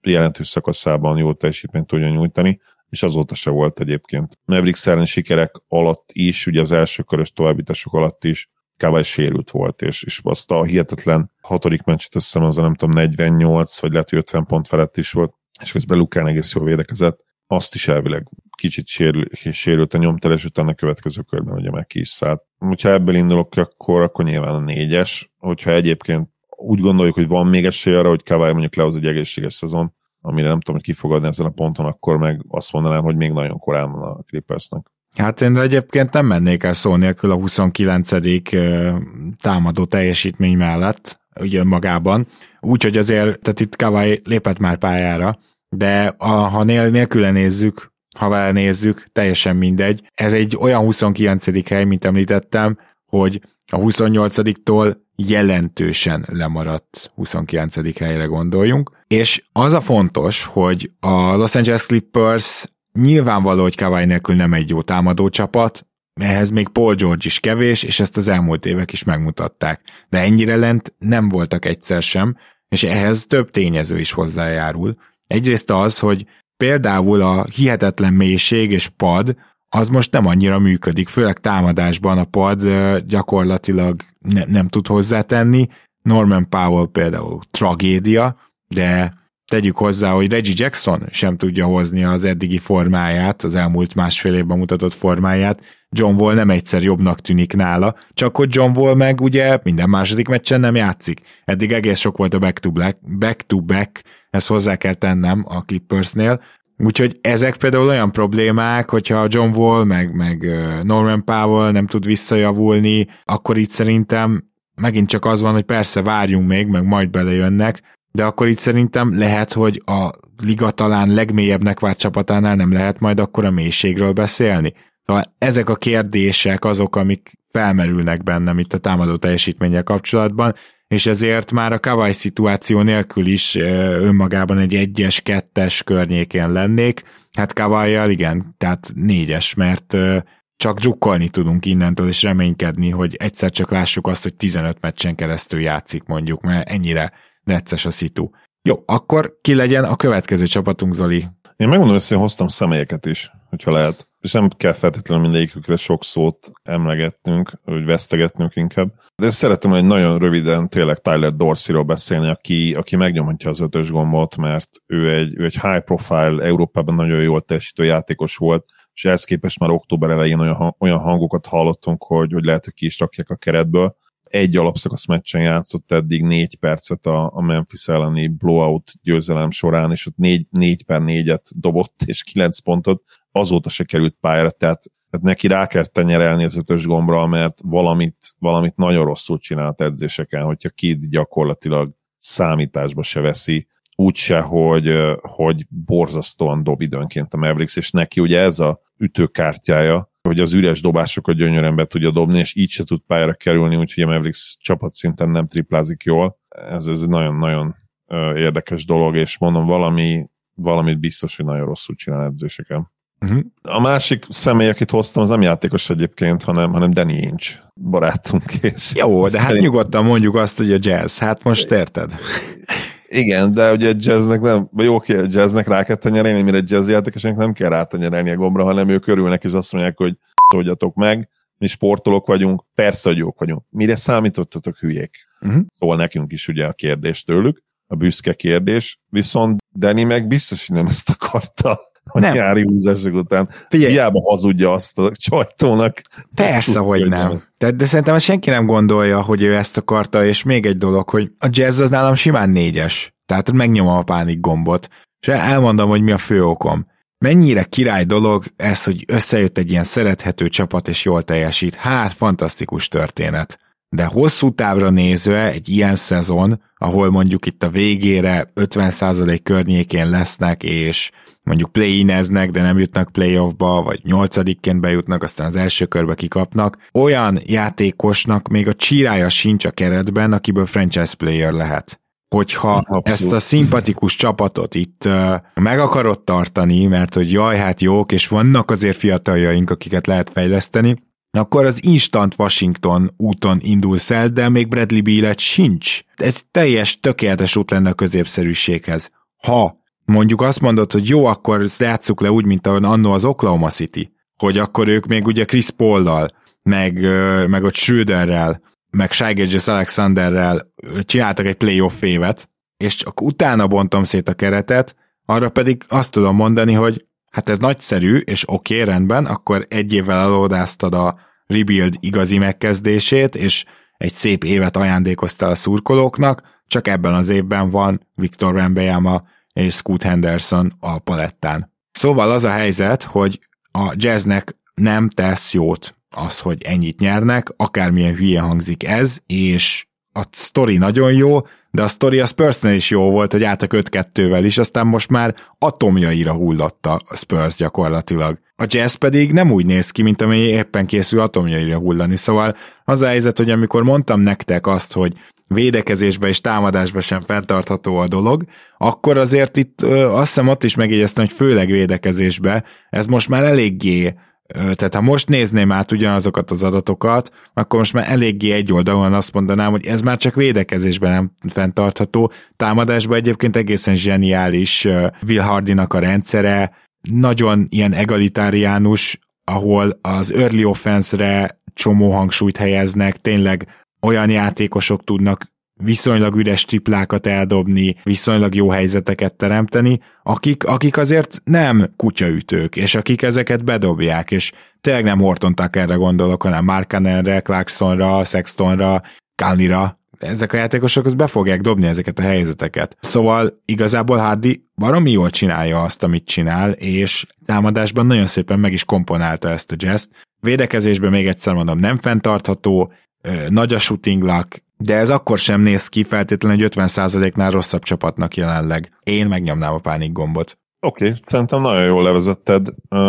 jelentős szakaszában jó teljesítményt tudjon nyújtani és azóta se volt egyébként. Mavericks ellen sikerek alatt is, ugye az első körös továbbítások alatt is Kawai sérült volt, és, és azt a hihetetlen hatodik meccset összem az a nem tudom 48, vagy lehet, hogy 50 pont felett is volt, és közben Lukán egész jól védekezett, azt is elvileg kicsit sérül, sérült a nyomtel, és utána a következő körben ugye meg ki is szállt. Ha ebből indulok, akkor, akkor nyilván a négyes. Hogyha egyébként úgy gondoljuk, hogy van még esély arra, hogy Kawai mondjuk lehoz egy egészséges szezon, amire nem tudom, hogy kifogadni ezen a ponton, akkor meg azt mondanám, hogy még nagyon korán van a Clippersnek. Hát én egyébként nem mennék el szó nélkül a 29. támadó teljesítmény mellett, ugye magában. Úgyhogy azért, tehát itt Kawai lépett már pályára, de a, ha nél, nélküle nézzük, ha vele nézzük, teljesen mindegy. Ez egy olyan 29. hely, mint említettem, hogy a 28-tól jelentősen lemaradt 29. helyre gondoljunk. És az a fontos, hogy a Los Angeles Clippers nyilvánvaló, hogy Kawai nélkül nem egy jó támadó csapat, ehhez még Paul George is kevés, és ezt az elmúlt évek is megmutatták. De ennyire lent nem voltak egyszer sem, és ehhez több tényező is hozzájárul. Egyrészt az, hogy például a hihetetlen mélység és pad, az most nem annyira működik, főleg támadásban a pad gyakorlatilag ne, nem tud hozzátenni. Norman Powell például tragédia, de tegyük hozzá, hogy Reggie Jackson sem tudja hozni az eddigi formáját, az elmúlt másfél évben mutatott formáját. John Wall nem egyszer jobbnak tűnik nála, csak hogy John Wall meg ugye minden második meccsen nem játszik. Eddig egész sok volt a back-to-back, back-to-back, ezt hozzá kell tennem a Clippersnél, Úgyhogy ezek például olyan problémák, hogyha John Wall meg, meg Norman Powell nem tud visszajavulni, akkor itt szerintem megint csak az van, hogy persze várjunk még, meg majd belejönnek, de akkor itt szerintem lehet, hogy a liga talán legmélyebbnek vált csapatánál nem lehet majd akkor a mélységről beszélni. Szóval ezek a kérdések azok, amik felmerülnek bennem itt a támadó teljesítménnyel kapcsolatban, és ezért már a Kawai szituáció nélkül is önmagában egy egyes, kettes környékén lennék. Hát kawai igen, tehát négyes, mert csak drukkolni tudunk innentől, és reménykedni, hogy egyszer csak lássuk azt, hogy 15 meccsen keresztül játszik mondjuk, mert ennyire necces a szitu. Jó, akkor ki legyen a következő csapatunk, Zoli? Én megmondom, hogy én hoztam személyeket is, hogyha lehet. És nem kell feltétlenül mindegyikükre sok szót emlegetnünk, vagy vesztegetnünk inkább. De szeretem egy nagyon röviden tényleg Tyler Dorsey-ról beszélni, aki, aki megnyomhatja az ötös gombot, mert ő egy, ő egy high profile, Európában nagyon jól teljesítő játékos volt, és ehhez képest már október elején olyan, olyan hangokat hallottunk, hogy, hogy lehet, hogy ki is rakják a keretből egy alapszakasz meccsen játszott eddig négy percet a, a Memphis elleni blowout győzelem során, és ott négy, négy per négyet dobott, és kilenc pontot, azóta se került pályára, tehát, tehát neki rá kell tenyerelni az ötös gombra, mert valamit, valamit nagyon rosszul csinált edzéseken, hogyha Kid gyakorlatilag számításba se veszi, úgyse, hogy, hogy borzasztóan dob időnként a Mavericks, és neki ugye ez a ütőkártyája, hogy az üres dobásokat gyönyörűen be tudja dobni, és így se tud pályára kerülni, úgyhogy a Mavericks csapat szinten nem triplázik jól. Ez, ez egy nagyon-nagyon érdekes dolog, és mondom, valami, valamit biztos, hogy nagyon rosszul csinál edzéseken. Uh-huh. A másik személy, akit hoztam, az nem játékos egyébként, hanem, hanem Danny Inch, barátunk. És Jó, de hát szerint... nyugodtan mondjuk azt, hogy a jazz, hát most érted? Igen, de ugye jazznek nem, vagy oké, a jazznek rá kell tenyerelni, mire jazz játékosnak nem kell rátenyerelni a gombra, hanem ők örülnek, és azt mondják, hogy tudjatok meg, mi sportolók vagyunk, persze, hogy jók vagyunk. Mire számítottatok hülyék? Uh-huh. Szóval nekünk is ugye a kérdés tőlük, a büszke kérdés, viszont Danny meg biztos, hogy nem ezt akarta a nem. nyári húzások után. Figyelj. Hiába hazudja azt a csajtónak. Persze, hogy nem. De, de szerintem senki nem gondolja, hogy ő ezt akarta, és még egy dolog, hogy a jazz az nálam simán négyes. Tehát megnyomom a pánik gombot, és elmondom, hogy mi a fő okom. Mennyire király dolog ez, hogy összejött egy ilyen szerethető csapat, és jól teljesít. Hát, fantasztikus történet. De hosszú távra nézve egy ilyen szezon, ahol mondjuk itt a végére 50% környékén lesznek, és mondjuk play-ineznek, de nem jutnak playoffba, vagy nyolcadikként bejutnak, aztán az első körbe kikapnak. Olyan játékosnak még a csirája sincs a keretben, akiből franchise player lehet hogyha Abszolút. ezt a szimpatikus csapatot itt uh, meg akarod tartani, mert hogy jaj, hát jók, és vannak azért fiataljaink, akiket lehet fejleszteni, akkor az Instant Washington úton indulsz el, de még Bradley Beal sincs. Ez teljes, tökéletes út lenne a középszerűséghez. Ha mondjuk azt mondod, hogy jó, akkor játsszuk le úgy, mint annó az Oklahoma City, hogy akkor ők még ugye Chris Paul-dal, meg, meg a Schröderrel, meg Shai Alexanderrel csináltak egy playoff évet, és csak utána bontom szét a keretet, arra pedig azt tudom mondani, hogy hát ez nagyszerű, és oké, okay, rendben, akkor egy évvel elódáztad a rebuild igazi megkezdését, és egy szép évet ajándékoztál a szurkolóknak, csak ebben az évben van Viktor Wembanyama és Scoot Henderson a palettán. Szóval az a helyzet, hogy a jazznek nem tesz jót az, hogy ennyit nyernek, akármilyen hülye hangzik ez, és a sztori nagyon jó, de a sztori a spurs is jó volt, hogy álltak 5-2-vel is, aztán most már atomjaira hullott a Spurs gyakorlatilag. A Jazz pedig nem úgy néz ki, mint ami éppen készül atomjaira hullani, szóval az a helyzet, hogy amikor mondtam nektek azt, hogy védekezésbe és támadásba sem fenntartható a dolog, akkor azért itt ö, azt hiszem ott is megjegyeztem, hogy főleg védekezésbe ez most már eléggé Tehát ha most nézném át ugyanazokat az adatokat, akkor most már eléggé egy oldalon azt mondanám, hogy ez már csak védekezésben nem fenntartható. Támadásban egyébként egészen zseniális Will Hardinak a rendszere, nagyon ilyen egalitáriánus, ahol az early offense-re csomó hangsúlyt helyeznek, tényleg olyan játékosok tudnak viszonylag üres triplákat eldobni, viszonylag jó helyzeteket teremteni, akik, akik azért nem kutyaütők, és akik ezeket bedobják, és tényleg nem Horton Tuckerre gondolok, hanem Markanenre, Clarksonra, Sextonra, Kalnira, ezek a játékosok az be fogják dobni ezeket a helyzeteket. Szóval igazából Hardy baromi jól csinálja azt, amit csinál, és támadásban nagyon szépen meg is komponálta ezt a jazz Védekezésben még egyszer mondom, nem fenntartható, nagy a shooting luck, de ez akkor sem néz ki feltétlenül egy 50%-nál rosszabb csapatnak jelenleg. Én megnyomnám a pánik gombot. Oké, okay, szerintem nagyon jól levezetted.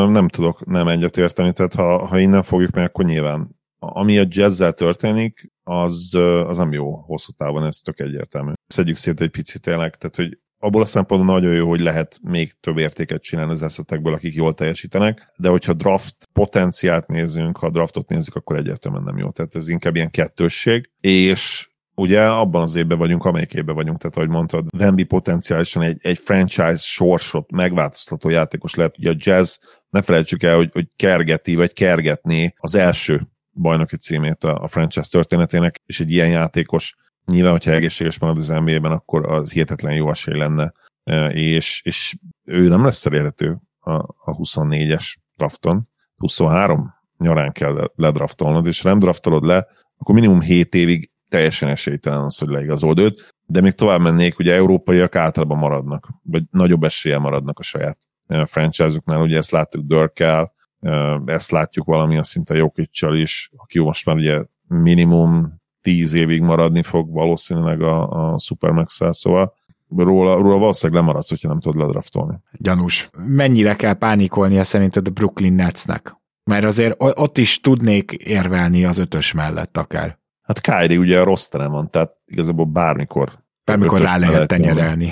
Nem tudok nem egyet érteni, tehát ha, ha innen fogjuk meg, akkor nyilván ami a jazzzel történik, az, az nem jó hosszú távon, ez tök egyértelmű. Szedjük szét egy picit tényleg, tehát hogy abból a szempontból nagyon jó, hogy lehet még több értéket csinálni az eszetekből, akik jól teljesítenek, de hogyha draft potenciált nézünk, ha draftot nézzük, akkor egyértelműen nem jó. Tehát ez inkább ilyen kettősség, és ugye abban az évben vagyunk, amelyik évben vagyunk, tehát ahogy mondtad, Wemby potenciálisan egy, egy franchise sorsot megváltoztató játékos lehet, ugye a jazz, ne felejtsük el, hogy, hogy kergeti, vagy kergetné az első bajnoki címét a, a franchise történetének, és egy ilyen játékos nyilván, hogyha egészséges marad az NBA-ben, akkor az hihetetlen jó esély lenne, e, és, és ő nem lesz elérhető a, a 24-es drafton, 23 nyarán kell ledraftolnod, és ha nem draftolod le, akkor minimum 7 évig teljesen esélytelen az, hogy leigazold őt, de még tovább mennék, ugye európaiak általában maradnak, vagy nagyobb esélye maradnak a saját e, franchise-uknál, ugye ezt láttuk Dörkkel, e, ezt látjuk valamilyen szinte Jokic-csal is, aki most már ugye minimum tíz évig maradni fog valószínűleg a, a supermax szóval róla, róla valószínűleg lemaradsz, hogyha nem tudod ledraftolni. Gyanús. Mennyire kell pánikolnia szerinted a Brooklyn Netsnek? Mert azért ott is tudnék érvelni az ötös mellett akár. Hát Kyrie ugye a rossz terem van, tehát igazából bármikor Bármikor rá lehet tenyerelni.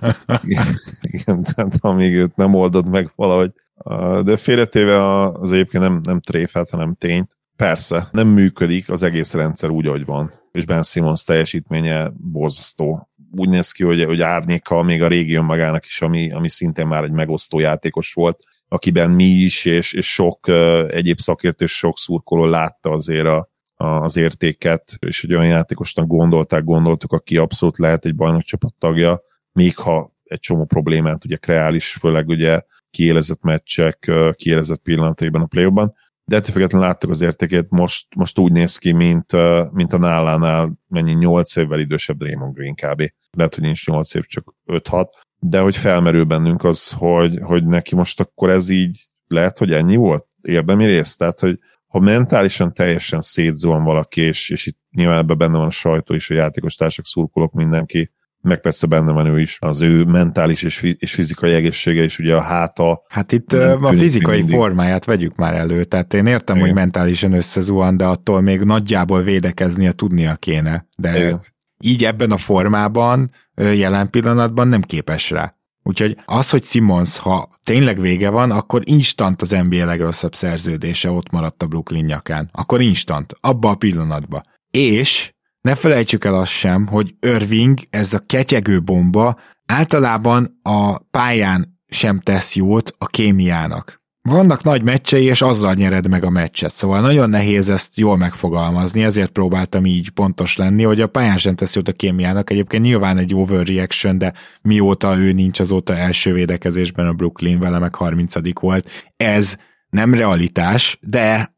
igen, igen, tehát amíg őt nem oldod meg valahogy. De félretéve az egyébként nem, nem tréfát, hanem tényt, Persze, nem működik az egész rendszer úgy, ahogy van. És Ben Simmons teljesítménye borzasztó. Úgy néz ki, hogy, hogy árnyéka még a régió magának is, ami, ami szintén már egy megosztó játékos volt, akiben mi is, és, és sok uh, egyéb szakértő, sok szurkoló látta azért a, a, az értéket, és egy olyan játékosnak gondolták, gondoltuk, aki abszolút lehet egy bajnokcsapat tagja, még ha egy csomó problémát ugye kreális, főleg ugye kiélezett meccsek, kiélezett pillanataiban a play de ettől függetlenül láttuk az értékét, most, most úgy néz ki, mint, mint a nálánál mennyi 8 évvel idősebb Draymond Green kb. Lehet, hogy nincs 8 év, csak 5-6, de hogy felmerül bennünk az, hogy, hogy neki most akkor ez így lehet, hogy ennyi volt? Érdemi rész, tehát, hogy ha mentálisan teljesen szétzuhan valaki, és, és itt nyilván ebben benne van a sajtó is, a játékos társak, szurkolok, mindenki, meg persze benne van ő is, az ő mentális és, és fizikai egészsége is, ugye a háta. Hát itt a fizikai mindig. formáját vegyük már elő, tehát én értem, Igen. hogy mentálisan összezuhan, de attól még nagyjából védekeznie tudnia kéne, de Igen. így ebben a formában jelen pillanatban nem képes rá. Úgyhogy az, hogy Simmons, ha tényleg vége van, akkor instant az NBA legrosszabb szerződése ott maradt a Brooklyn nyakán. Akkor instant, abba a pillanatba. És ne felejtsük el azt sem, hogy Irving, ez a ketyegő bomba, általában a pályán sem tesz jót a kémiának. Vannak nagy meccsei, és azzal nyered meg a meccset, szóval nagyon nehéz ezt jól megfogalmazni, ezért próbáltam így pontos lenni, hogy a pályán sem tesz jót a kémiának, egyébként nyilván egy overreaction, de mióta ő nincs, azóta első védekezésben a Brooklyn, vele meg 30 volt. Ez nem realitás, de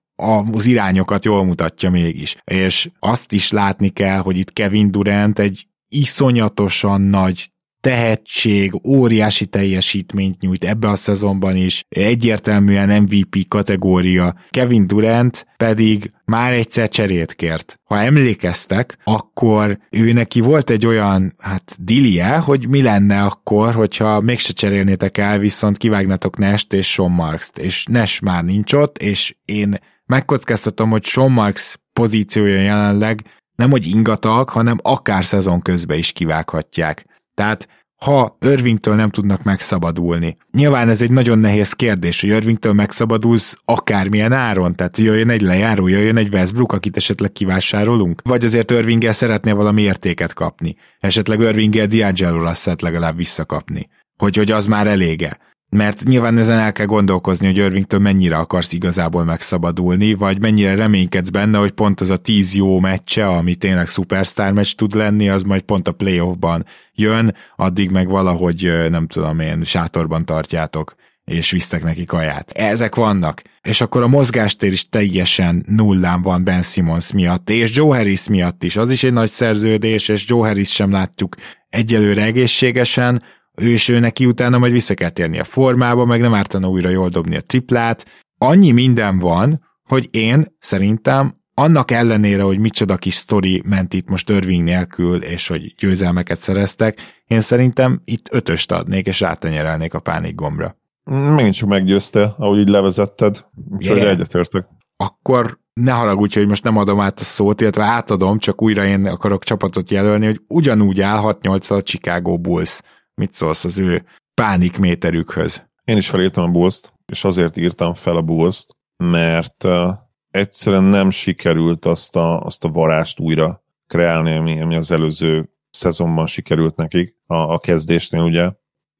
az irányokat jól mutatja mégis. És azt is látni kell, hogy itt Kevin Durant egy iszonyatosan nagy tehetség, óriási teljesítményt nyújt ebbe a szezonban is, egyértelműen MVP kategória. Kevin Durant pedig már egyszer cserét kért. Ha emlékeztek, akkor ő neki volt egy olyan, hát dilie, hogy mi lenne akkor, hogyha mégse cserélnétek el, viszont kivágnatok Nest és Sean Marks-t, és Nash már nincs ott, és én megkockáztatom, hogy Sean Marks pozíciója jelenleg nem hogy ingatag, hanem akár szezon közben is kivághatják. Tehát ha Irvingtől nem tudnak megszabadulni. Nyilván ez egy nagyon nehéz kérdés, hogy Irvingtől megszabadulsz akármilyen áron, tehát jöjjön egy lejáró, jöjjön egy Westbrook, akit esetleg kivásárolunk, vagy azért Irvinggel szeretnél valami értéket kapni, esetleg Irvinggel D'Angelo Russell-t legalább visszakapni, hogy, hogy az már elége. Mert nyilván ezen el kell gondolkozni, hogy Irvingtől mennyire akarsz igazából megszabadulni, vagy mennyire reménykedsz benne, hogy pont az a tíz jó meccse, ami tényleg szupersztár meccs tud lenni, az majd pont a playoffban jön, addig meg valahogy nem tudom én, sátorban tartjátok és visztek neki kaját. Ezek vannak. És akkor a mozgástér is teljesen nullán van Ben Simmons miatt, és Joe Harris miatt is. Az is egy nagy szerződés, és Joe Harris sem látjuk egyelőre egészségesen, ő és ő neki utána majd vissza kell térni a formába, meg nem ártana újra jól dobni a triplát. Annyi minden van, hogy én szerintem annak ellenére, hogy micsoda kis sztori ment itt most Irving nélkül, és hogy győzelmeket szereztek, én szerintem itt ötöst adnék, és rátenyerelnék a pánik gombra. Megint csak meggyőzte, ahogy így levezetted, úgyhogy yeah. egyetértek. Akkor ne haragudj, hogy most nem adom át a szót, illetve átadom, csak újra én akarok csapatot jelölni, hogy ugyanúgy állhat 8 a Chicago Bulls. Mit szólsz az ő pánikméterükhöz? Én is felírtam a bulls és azért írtam fel a bulls mert uh, egyszerűen nem sikerült azt a, azt a varást újra kreálni, ami, ami az előző szezonban sikerült nekik a, a kezdésnél, ugye.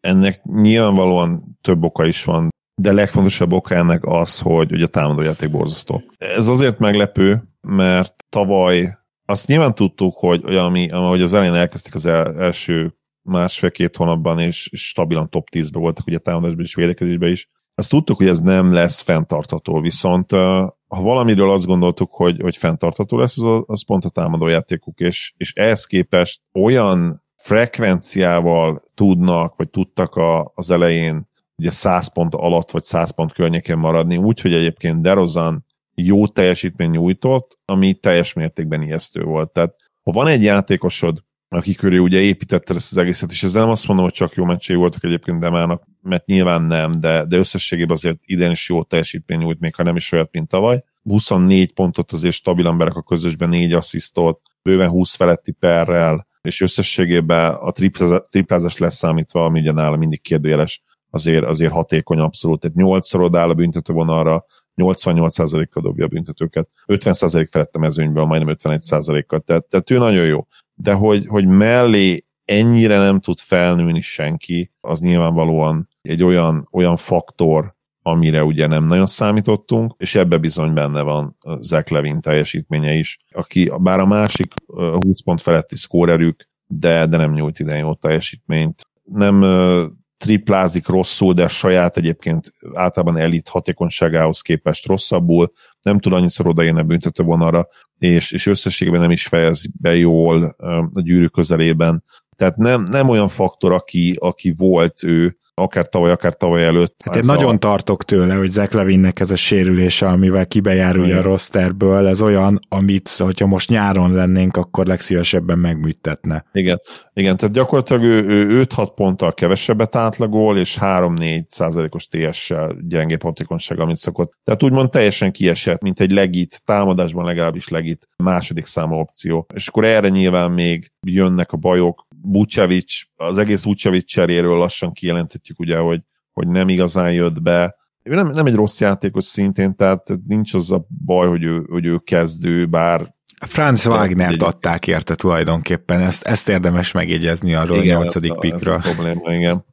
Ennek nyilvánvalóan több oka is van, de legfontosabb oka ennek az, hogy ugye a támadójáték borzasztó. Ez azért meglepő, mert tavaly azt nyilván tudtuk, hogy, hogy ami, ahogy az elején elkezdték az el, első másfél-két hónapban, és, stabilan top 10-ben voltak ugye támadásban és védekezésben is. Azt tudtuk, hogy ez nem lesz fenntartható, viszont ha valamiről azt gondoltuk, hogy, hogy fenntartható lesz, az, az pont a támadójátékuk, és, és ehhez képest olyan frekvenciával tudnak, vagy tudtak a, az elején ugye 100 pont alatt, vagy 100 pont környékén maradni, úgyhogy egyébként DeRozan jó teljesítmény nyújtott, ami teljes mértékben ijesztő volt. Tehát ha van egy játékosod, aki köré ugye építette ezt az egészet, és ezzel nem azt mondom, hogy csak jó meccsé voltak egyébként Demának, mert nyilván nem, de, de összességében azért idén is jó teljesítmény nyújt, még ha nem is olyat, mint tavaly. 24 pontot azért stabilan berek a közösben, 4 asszisztot, bőven 20 feletti perrel, és összességében a triplázás leszámítva, ami ugye nála mindig kérdéles, azért, azért hatékony abszolút. Tehát 8 áll a büntetővonalra, 88%-kal dobja a büntetőket, 50% felett a mezőnyből, majdnem 51%-kal, tehát, tehát ő nagyon jó de hogy, hogy mellé ennyire nem tud felnőni senki, az nyilvánvalóan egy olyan, olyan faktor, amire ugye nem nagyon számítottunk, és ebbe bizony benne van Zach Levin teljesítménye is, aki bár a másik 20 pont feletti szkórerük, de, de nem nyújt ide jó teljesítményt. Nem triplázik rosszul, de saját egyébként általában elit hatékonyságához képest rosszabbul, nem tud annyiszor odaérni a büntető vonalra, és, és összességében nem is fejez be jól a gyűrű közelében. Tehát nem, nem olyan faktor, aki, aki volt ő, akár tavaly, akár tavaly előtt. Hát én nagyon a... tartok tőle, hogy Zach Levinnek ez a sérülése, amivel kibejárulja a rosterből, ez olyan, amit, hogyha most nyáron lennénk, akkor legszívesebben megműtetne. Igen, igen tehát gyakorlatilag ő, ő 5-6 ponttal kevesebbet átlagol, és 3-4 százalékos TS-sel gyengébb hatékonyság, amit szokott. Tehát úgymond teljesen kiesett, mint egy legit, támadásban legalábbis legit második számú opció. És akkor erre nyilván még jönnek a bajok, Bucevic, az egész Bucevic cseréről lassan kijelenthetjük ugye, hogy, hogy nem igazán jött be. Nem, nem egy rossz játékos szintén, tehát nincs az a baj, hogy ő, hogy ő kezdő, bár Franz Wagner-t adták érte tulajdonképpen, ezt, ezt érdemes megjegyezni arról igen, a nyolcadik pikra. Ez a probléma, igen.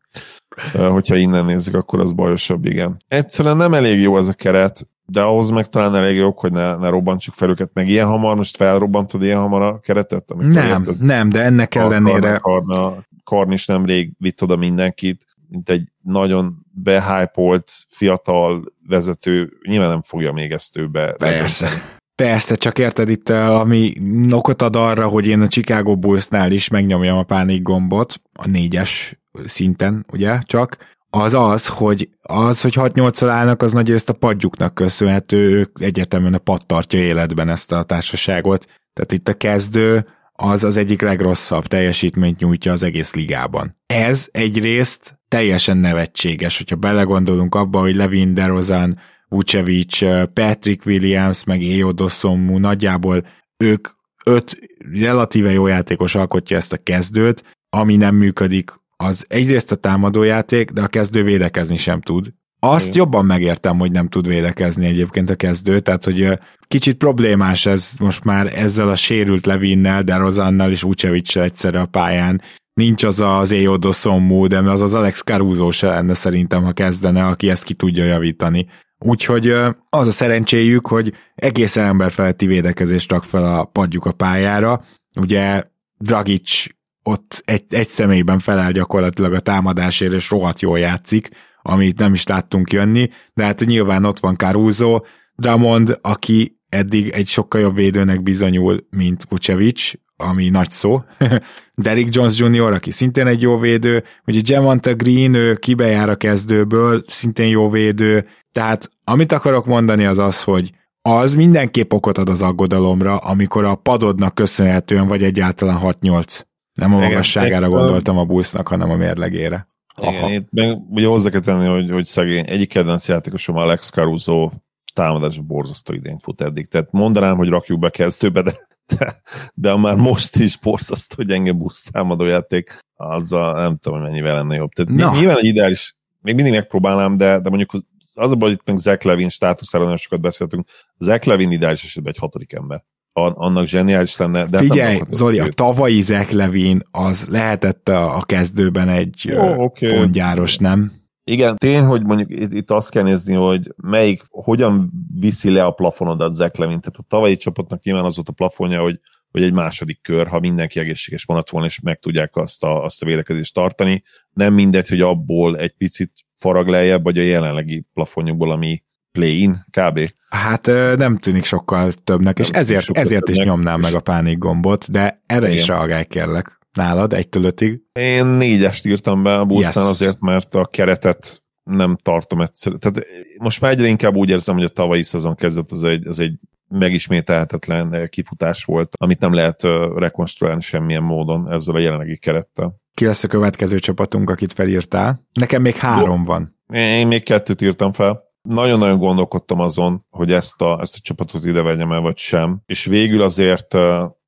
Hogyha innen nézzük, akkor az bajosabb, igen. Egyszerűen nem elég jó ez a keret, de ahhoz meg talán elég jó, hogy ne, ne robbantsuk fel őket, meg ilyen hamar, most felrobbantod ilyen hamar a keretet? Nem, érted, nem, de ennek ellenére... Karna, Karn is nemrég vitt oda mindenkit, mint egy nagyon behypolt, fiatal vezető, nyilván nem fogja még ezt ő be. Persze. Persze, csak érted itt, eh, ami okot ad arra, hogy én a Chicago Bullsnál is megnyomjam a pánik gombot, a négyes szinten, ugye, csak, az az, hogy az, hogy 6-8 állnak, az nagy részt a padjuknak köszönhető, ők egyértelműen a pad tartja életben ezt a társaságot. Tehát itt a kezdő az az egyik legrosszabb teljesítményt nyújtja az egész ligában. Ez egyrészt teljesen nevetséges, hogyha belegondolunk abba, hogy Levin DeRozan, Vucevic, Patrick Williams, meg Eo Dossomu, nagyjából ők öt relatíve jó játékos alkotja ezt a kezdőt, ami nem működik, az egyrészt a támadójáték, de a kezdő védekezni sem tud. Azt Igen. jobban megértem, hogy nem tud védekezni egyébként a kezdő, tehát hogy kicsit problémás ez most már ezzel a sérült Levinnel, de Rozannal és Vucevic egyszerre a pályán. Nincs az az Éjodo Szommu, de az az Alex Caruso se lenne szerintem, ha kezdene, aki ezt ki tudja javítani. Úgyhogy az a szerencséjük, hogy egészen emberfeletti védekezést rak fel a padjuk a pályára. Ugye Dragic ott egy, egy személyben felel gyakorlatilag a támadásért, és rohadt jól játszik, amit nem is láttunk jönni, de hát nyilván ott van Caruso, Dramond, aki eddig egy sokkal jobb védőnek bizonyul, mint Vucevic, ami nagy szó. Derrick Jones Jr., aki szintén egy jó védő, ugye Javonta Green, ő kibejár a kezdőből, szintén jó védő, tehát amit akarok mondani az az, hogy az mindenképp okot ad az aggodalomra, amikor a padodnak köszönhetően vagy egyáltalán 6-8. Nem a magasságára gondoltam a busznak, hanem a mérlegére. Igen, itt meg ugye hozzá kell tenni, hogy, hogy szegény egyik kedvenc játékosom Alex Caruso támadás borzasztó idén fut eddig. Tehát mondanám, hogy rakjuk be kezdőbe, de, de, de már most is borzasztó, hogy enge busz támadó játék, azzal nem tudom, hogy mennyivel lenne jobb. Tehát no. nyilván egy ideális, még mindig megpróbálnám, de, de mondjuk az a baj, hogy itt meg Zach Levin státuszára nagyon sokat beszéltünk. Zach Levin ideális esetben egy hatodik ember annak zseniális lenne. De Figyelj, Zoli, a tavalyi Zach Levin az lehetett a, a kezdőben egy oh, okay. pontgyáros, nem? Igen, tény, hogy mondjuk itt, itt azt kell nézni, hogy melyik, hogyan viszi le a plafonodat Zach Levin. Tehát a tavalyi csapatnak nyilván az volt a plafonja, hogy, hogy egy második kör, ha mindenki egészséges vonat volna, és meg tudják azt a, azt a védekezést tartani. Nem mindegy, hogy abból egy picit farag lejjebb, vagy a jelenlegi plafonjukból, ami play-in kb. Hát nem tűnik sokkal többnek, és ezért, ezért is nyomnám meg a pánik gombot, de erre Igen. is reagálj kérlek. Nálad egytől ötig? Én négyest írtam be a yes. azért, mert a keretet nem tartom egyszer. Tehát most már egyre inkább úgy érzem, hogy a tavalyi szezon kezdet az egy, az egy megismételhetetlen kifutás volt, amit nem lehet rekonstruálni semmilyen módon ezzel a jelenlegi kerettel. Ki lesz a következő csapatunk, akit felírtál? Nekem még három Jó. van. Én még kettőt írtam fel nagyon-nagyon gondolkodtam azon, hogy ezt a, ezt a csapatot ide vegyem el, vagy sem, és végül azért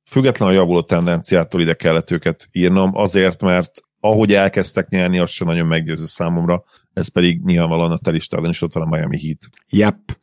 független a javuló tendenciától ide kellett őket írnom, azért, mert ahogy elkezdtek nyerni, az sem nagyon meggyőző számomra, ez pedig nyilvánvalóan a te listádon is ott van a Miami Heat. Yep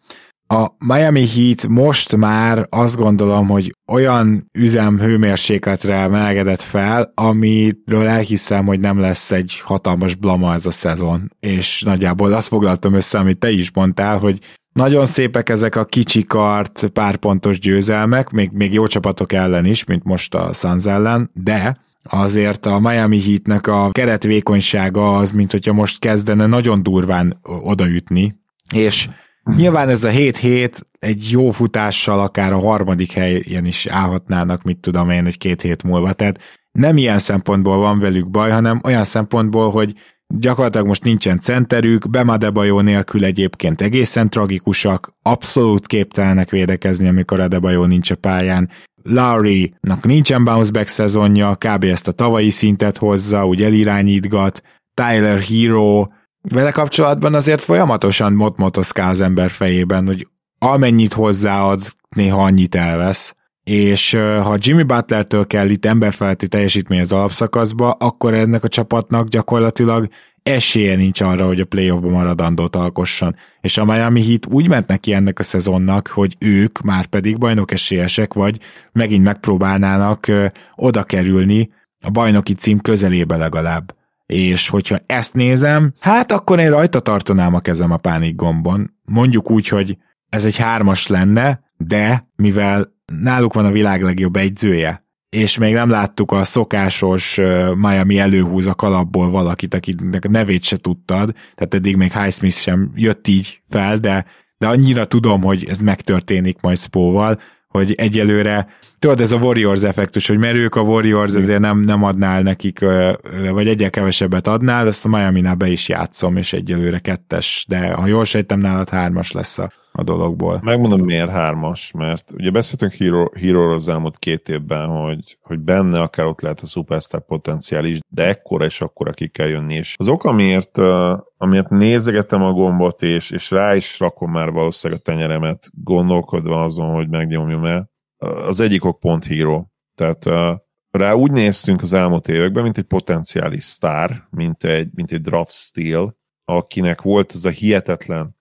a Miami Heat most már azt gondolom, hogy olyan üzem hőmérsékletre melegedett fel, amiről elhiszem, hogy nem lesz egy hatalmas blama ez a szezon. És nagyjából azt foglaltam össze, amit te is mondtál, hogy nagyon szépek ezek a kicsikart, párpontos győzelmek, még, még jó csapatok ellen is, mint most a Suns ellen, de azért a Miami Heatnek a keretvékonysága az, mint hogyha most kezdene nagyon durván odaütni, és Nyilván ez a 7-7 egy jó futással akár a harmadik helyen is állhatnának, mit tudom én, egy két hét múlva. Tehát nem ilyen szempontból van velük baj, hanem olyan szempontból, hogy gyakorlatilag most nincsen centerük, Bemadebajó nélkül egyébként egészen tragikusak, abszolút képtelenek védekezni, amikor Adebayo nincs a pályán. Lowry-nak nincsen bounce back szezonja, kb. ezt a tavalyi szintet hozza, úgy elirányítgat, Tyler Hero vele kapcsolatban azért folyamatosan motmotoszkál az ember fejében, hogy amennyit hozzáad, néha annyit elvesz, és ha Jimmy Butlertől kell itt emberfeletti teljesítmény az alapszakaszba, akkor ennek a csapatnak gyakorlatilag esélye nincs arra, hogy a playoffba maradandót alkosson. És a Miami Heat úgy ment neki ennek a szezonnak, hogy ők már pedig bajnok esélyesek, vagy megint megpróbálnának oda kerülni a bajnoki cím közelébe legalább és hogyha ezt nézem, hát akkor én rajta tartanám a kezem a pánik gombon. Mondjuk úgy, hogy ez egy hármas lenne, de mivel náluk van a világ legjobb egyzője, és még nem láttuk a szokásos Miami előhúz a kalapból valakit, akinek a nevét se tudtad, tehát eddig még Highsmith sem jött így fel, de, de annyira tudom, hogy ez megtörténik majd Spóval, hogy egyelőre, tudod, ez a Warriors effektus, hogy mert ők a Warriors, ezért nem, nem adnál nekik, vagy egyel kevesebbet adnál, ezt a Miami-nál be is játszom, és egyelőre kettes, de ha jól sejtem, nálad hármas lesz a, a dologból. Megmondom, miért hármas, mert ugye beszéltünk Hero, Hero az elmúlt két évben, hogy, hogy benne akár ott lehet a superstar potenciál is, de ekkora és akkora ki kell jönni. És az ok, amiért, amiért nézegetem a gombot, és, és rá is rakom már valószínűleg a tenyeremet, gondolkodva azon, hogy megnyomjam el, az egyik ok pont Hero. Tehát rá úgy néztünk az elmúlt években, mint egy potenciális sztár, mint egy, mint egy draft steal, akinek volt ez a hihetetlen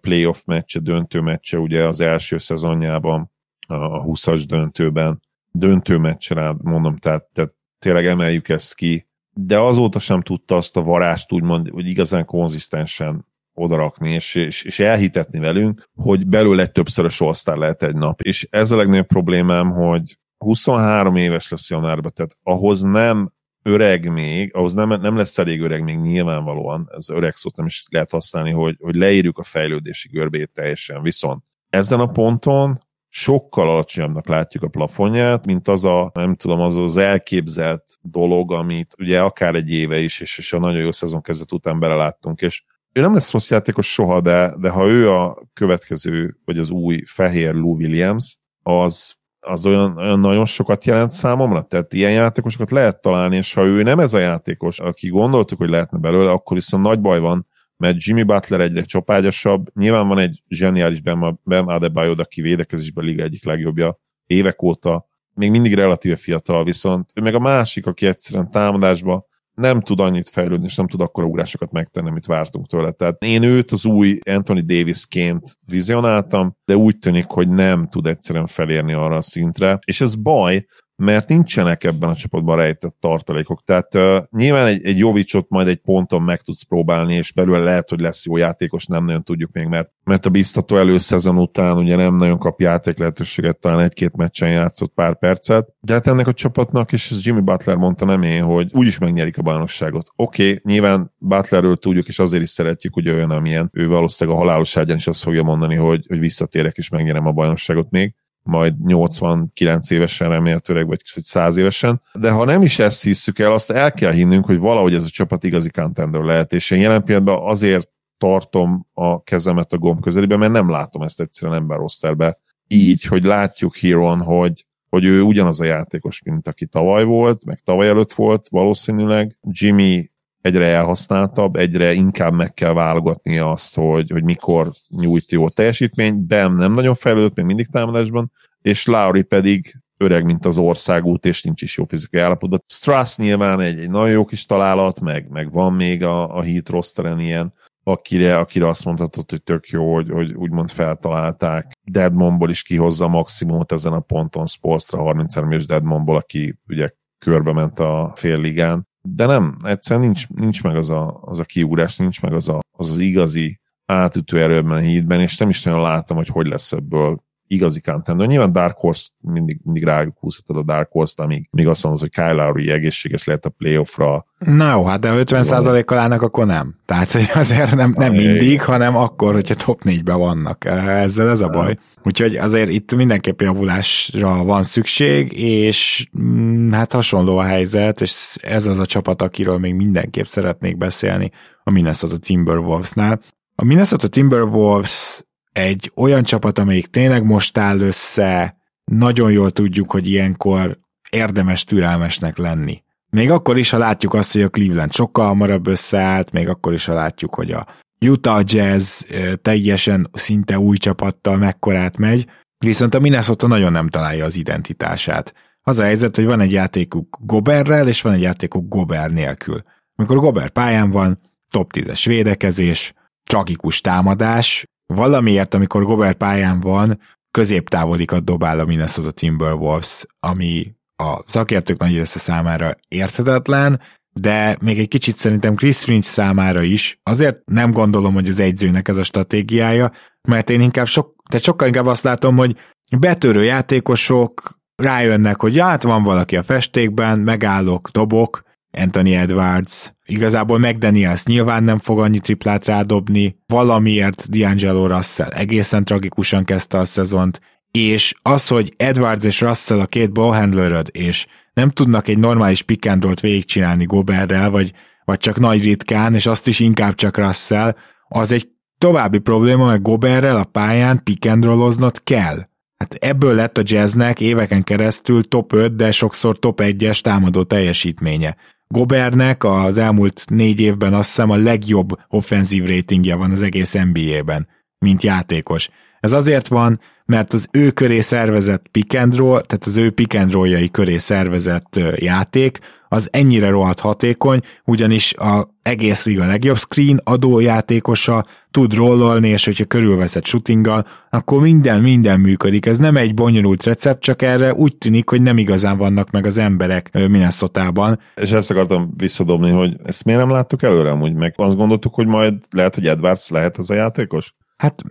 playoff meccse, döntő meccse ugye az első szezonjában, a 20-as döntőben, döntő meccsre, mondom, tehát, tehát tényleg emeljük ezt ki, de azóta sem tudta azt a varást úgymond, hogy igazán konzisztensen odarakni, és, és, és elhitetni velünk, hogy belőle egy többszörös all lehet egy nap. És ez a legnagyobb problémám, hogy 23 éves lesz januárban, tehát ahhoz nem öreg még, ahhoz nem, nem lesz elég öreg még nyilvánvalóan, ez öreg szót nem is lehet használni, hogy, hogy leírjuk a fejlődési görbét teljesen. Viszont ezen a ponton sokkal alacsonyabbnak látjuk a plafonját, mint az a, nem tudom, az az elképzelt dolog, amit ugye akár egy éve is, és, és a nagyon jó szezon kezdet után beleláttunk, és ő nem lesz rossz játékos soha, de, de ha ő a következő, vagy az új fehér Lou Williams, az, az olyan, olyan nagyon sokat jelent számomra, tehát ilyen játékosokat lehet találni, és ha ő nem ez a játékos, aki gondoltuk, hogy lehetne belőle, akkor viszont nagy baj van, mert Jimmy Butler egyre csapágyasabb, nyilván van egy zseniális Bam Adebayo, aki védekezésben liga egyik legjobbja évek óta, még mindig relatíve fiatal, viszont ő meg a másik, aki egyszerűen támadásba nem tud annyit fejlődni, és nem tud akkora ugrásokat megtenni, amit vártunk tőle. Tehát én őt az új Anthony Davis-ként vizionáltam, de úgy tűnik, hogy nem tud egyszerűen felérni arra a szintre, és ez baj, mert nincsenek ebben a csapatban rejtett tartalékok. Tehát uh, nyilván egy, egy Jovicsot majd egy ponton meg tudsz próbálni, és belőle lehet, hogy lesz jó játékos, nem nagyon tudjuk még, mert, mert a biztató előszezon után ugye nem nagyon kap játék lehetőséget, talán egy-két meccsen játszott pár percet. De hát ennek a csapatnak, és ez Jimmy Butler mondta nem én, hogy úgyis megnyerik a bajnokságot. Oké, okay, nyilván Butlerről tudjuk, és azért is szeretjük, hogy olyan, amilyen ő valószínűleg a halálos is azt fogja mondani, hogy, hogy visszatérek és megnyerem a bajnokságot még majd 89 évesen remélhetőleg, vagy 100 évesen. De ha nem is ezt hisszük el, azt el kell hinnünk, hogy valahogy ez a csapat igazi contender lehet, és én jelen pillanatban azért tartom a kezemet a gomb közelébe, mert nem látom ezt egyszerűen ember rosterbe. Így, hogy látjuk Híron, hogy, hogy ő ugyanaz a játékos, mint aki tavaly volt, meg tavaly előtt volt valószínűleg. Jimmy egyre elhasználtabb, egyre inkább meg kell válogatnia azt, hogy, hogy mikor nyújt jó teljesítményt. Bem nem nagyon fejlődött, még mindig támadásban, és Lauri pedig öreg, mint az országút, és nincs is jó fizikai állapotban. Strass nyilván egy, egy nagyon jó kis találat, meg, meg van még a, a Heat rosteren ilyen, akire, akire azt mondhatod, hogy tök jó, hogy, hogy úgymond feltalálták. Deadmonból is kihozza a maximumot ezen a ponton, Spolstra 33 és Deadmonból, aki ugye körbe ment a fél ligán de nem, egyszerűen nincs, nincs meg az a, az a kiugrás, nincs meg az, a, az az igazi átütő erőben a hídben, és nem is nagyon látom, hogy hogy lesz ebből igazi contender. Nyilván Dark Horse mindig, mindig rájuk húzhatod a Dark Horse-t, amíg, amíg azt mondod, hogy Kyle Lowry egészséges lehet a playoffra. Na jó, hát de 50%-kal állnak, akkor nem. Tehát, hogy azért nem, nem mindig, hanem akkor, hogyha top 4-ben vannak. Ezzel ez a baj. Úgyhogy azért itt mindenképp javulásra van szükség, és mm, hát hasonló a helyzet, és ez az a csapat, akiről még mindenképp szeretnék beszélni a Minnesota Timberwolvesnál. A Minnesota Timberwolves egy olyan csapat, amelyik tényleg most áll össze, nagyon jól tudjuk, hogy ilyenkor érdemes türelmesnek lenni. Még akkor is, ha látjuk azt, hogy a Cleveland sokkal hamarabb összeállt, még akkor is, ha látjuk, hogy a Utah Jazz teljesen szinte új csapattal mekkorát megy, viszont a Minnesota nagyon nem találja az identitását. Az a helyzet, hogy van egy játékuk Goberrel, és van egy játékuk Gober nélkül. Amikor Gober pályán van, top 10-es védekezés, tragikus támadás, valamiért, amikor Gobert pályán van, középtávolikat dobál a Minnesota Timberwolves, ami a szakértők nagy része számára érthetetlen, de még egy kicsit szerintem Chris Finch számára is. Azért nem gondolom, hogy az egyzőnek ez a stratégiája, mert én inkább sok, tehát sokkal inkább azt látom, hogy betörő játékosok rájönnek, hogy hát van valaki a festékben, megállok, dobok, Anthony Edwards, igazából McDaniels nyilván nem fog annyi triplát rádobni, valamiért D'Angelo Russell egészen tragikusan kezdte a szezont, és az, hogy Edwards és Russell a két ballhandleröd, és nem tudnak egy normális pick and roll-t végigcsinálni Goberrel, vagy, vagy csak nagy ritkán, és azt is inkább csak Russell, az egy további probléma, mert Goberrel a pályán pick and kell. Hát ebből lett a jazznek éveken keresztül top 5, de sokszor top 1-es támadó teljesítménye. Gobernek az elmúlt négy évben azt hiszem a legjobb offenzív ratingje van az egész NBA-ben, mint játékos. Ez azért van, mert az ő köré szervezett pick and roll, tehát az ő pick and köré szervezett játék, az ennyire rohadt hatékony, ugyanis a egész liga legjobb screen adó játékosa tud rollolni, és hogyha körülveszed shootinggal, akkor minden, minden működik. Ez nem egy bonyolult recept, csak erre úgy tűnik, hogy nem igazán vannak meg az emberek Minnesota-ban. És ezt akartam visszadobni, hogy ezt miért nem láttuk előre amúgy, meg azt gondoltuk, hogy majd lehet, hogy Edwards lehet az a játékos? Hát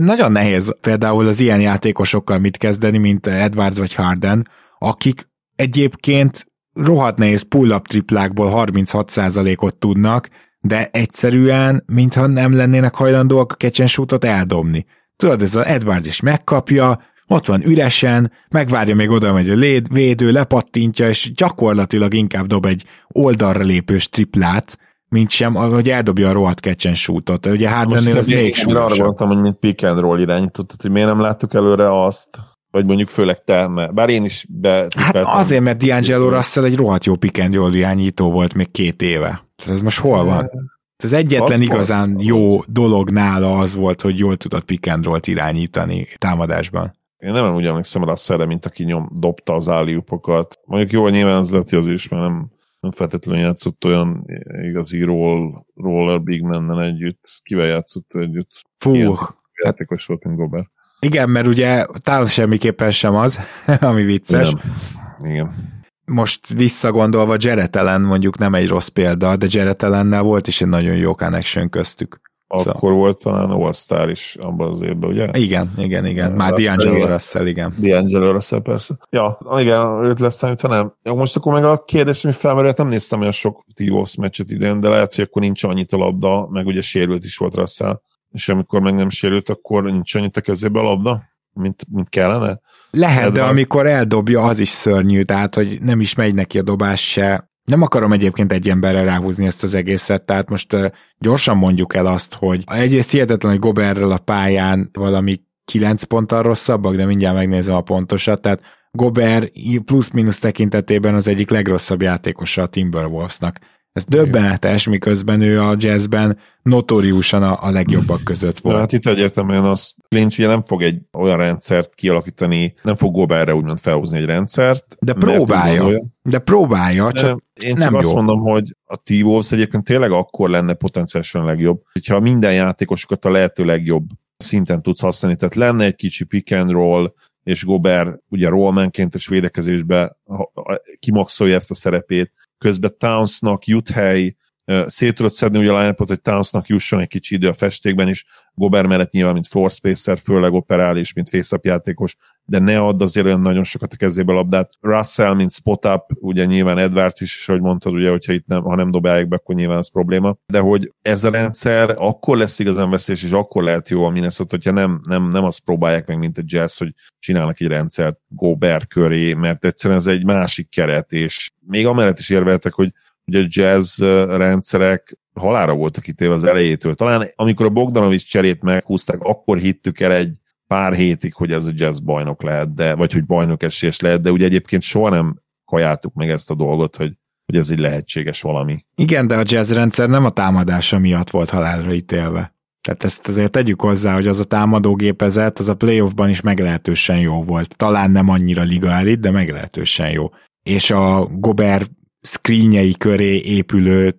nagyon nehéz például az ilyen játékosokkal mit kezdeni, mint Edwards vagy Harden, akik egyébként rohadt nehéz pull-up triplákból 36%-ot tudnak, de egyszerűen, mintha nem lennének hajlandóak a kecsensútot eldobni. Tudod, ez az Edwards is megkapja, ott van üresen, megvárja még oda megy a léd, védő, lepattintja, és gyakorlatilag inkább dob egy oldalra lépős triplát, mint sem, hogy eldobja a rohadt catch shootot. Ugye Hardennél az még súlyosabb. Arra gondoltam, hogy mint pick and roll irányított, tehát hogy miért nem láttuk előre azt, vagy mondjuk főleg te, mert bár én is be... Hát azért, mert D'Angelo Russell egy rohadt jó pick and roll irányító volt még két éve. Tehát ez most hol van? Az egyetlen az igazán volt. jó dolog nála az volt, hogy jól tudott pick and roll irányítani támadásban. Én nem úgy emlékszem Russellre, mint aki nyom, dobta az álliupokat. Mondjuk jó, nyilván az lett az is, mert nem, nem feltétlenül játszott olyan igazi roll, roller big mennel együtt. Kivel játszott együtt? Fú. Ilyen játékos volt, mint Gobert. Igen, mert ugye talán semmiképpen sem az, ami vicces. Igen. Igen. Most visszagondolva Jared Allen mondjuk nem egy rossz példa, de Jared Allennel volt is egy nagyon jó connection köztük. Akkor volt talán All-Star is abban az évben, ugye? Igen, igen, igen. Már D'Angelo Russell, igen. D'Angelo Russell, persze. Ja, igen, őt lesz. Ja, most akkor meg a kérdés, ami felmerült, nem néztem olyan sok T-Wolves meccset idén, de lehet, hogy akkor nincs annyit a labda, meg ugye sérült is volt Russell és amikor meg nem sérült, akkor nincs annyit a kezébe a labda, mint, mint kellene. Lehet, de amikor eldobja, az is szörnyű, tehát hogy nem is megy neki a dobás se. Nem akarom egyébként egy emberre ráhúzni ezt az egészet, tehát most gyorsan mondjuk el azt, hogy egyrészt hihetetlen, hogy Goberrel a pályán valami 9 ponttal rosszabbak, de mindjárt megnézem a pontosat, tehát Gober plusz-minusz tekintetében az egyik legrosszabb játékosa a Timberwolvesnak. Ez döbbenetes, miközben ő a jazzben notóriusan a, a legjobbak között volt. hát itt egyértelműen az Lynch ugye nem fog egy olyan rendszert kialakítani, nem fog Goberre úgymond felhozni egy rendszert. De próbálja. De próbálja, csak de Én csak nem azt jó. mondom, hogy a t egyébként tényleg akkor lenne potenciálisan legjobb, hogyha minden játékosokat a lehető legjobb szinten tudsz használni. Tehát lenne egy kicsi pick and roll, és Gober ugye rollmanként és védekezésbe kimaxolja ezt a szerepét, közben Townsnak jut hely, szét tudod szedni ugye a line hogy Townsnak jusson egy kicsi idő a festékben is, Gober mellett nyilván, mint floor spacer, főleg operál és mint face játékos, de ne add azért olyan nagyon sokat a kezébe labdát. Russell, mint spot up, ugye nyilván Edwards is, és ahogy mondtad, ugye, hogyha itt nem, ha nem dobálják be, akkor nyilván ez probléma. De hogy ez a rendszer akkor lesz igazán veszélyes, és akkor lehet jó a Minnesota, hogyha nem, nem, nem azt próbálják meg, mint a Jazz, hogy csinálnak egy rendszert Gobert köré, mert egyszerűen ez egy másik keret, és még amellett is érveltek, hogy hogy a jazz rendszerek halára voltak ítélve az elejétől. Talán amikor a Bogdanovics cserét meghúzták, akkor hittük el egy pár hétig, hogy ez a jazz bajnok lehet, de, vagy hogy bajnok esélyes lehet, de ugye egyébként soha nem kajáltuk meg ezt a dolgot, hogy, hogy ez egy lehetséges valami. Igen, de a jazz rendszer nem a támadása miatt volt halálra ítélve. Tehát ezt azért tegyük hozzá, hogy az a támadógépezet, az a playoffban is meglehetősen jó volt. Talán nem annyira liga elit, de meglehetősen jó. És a Gober screenjei köré épülő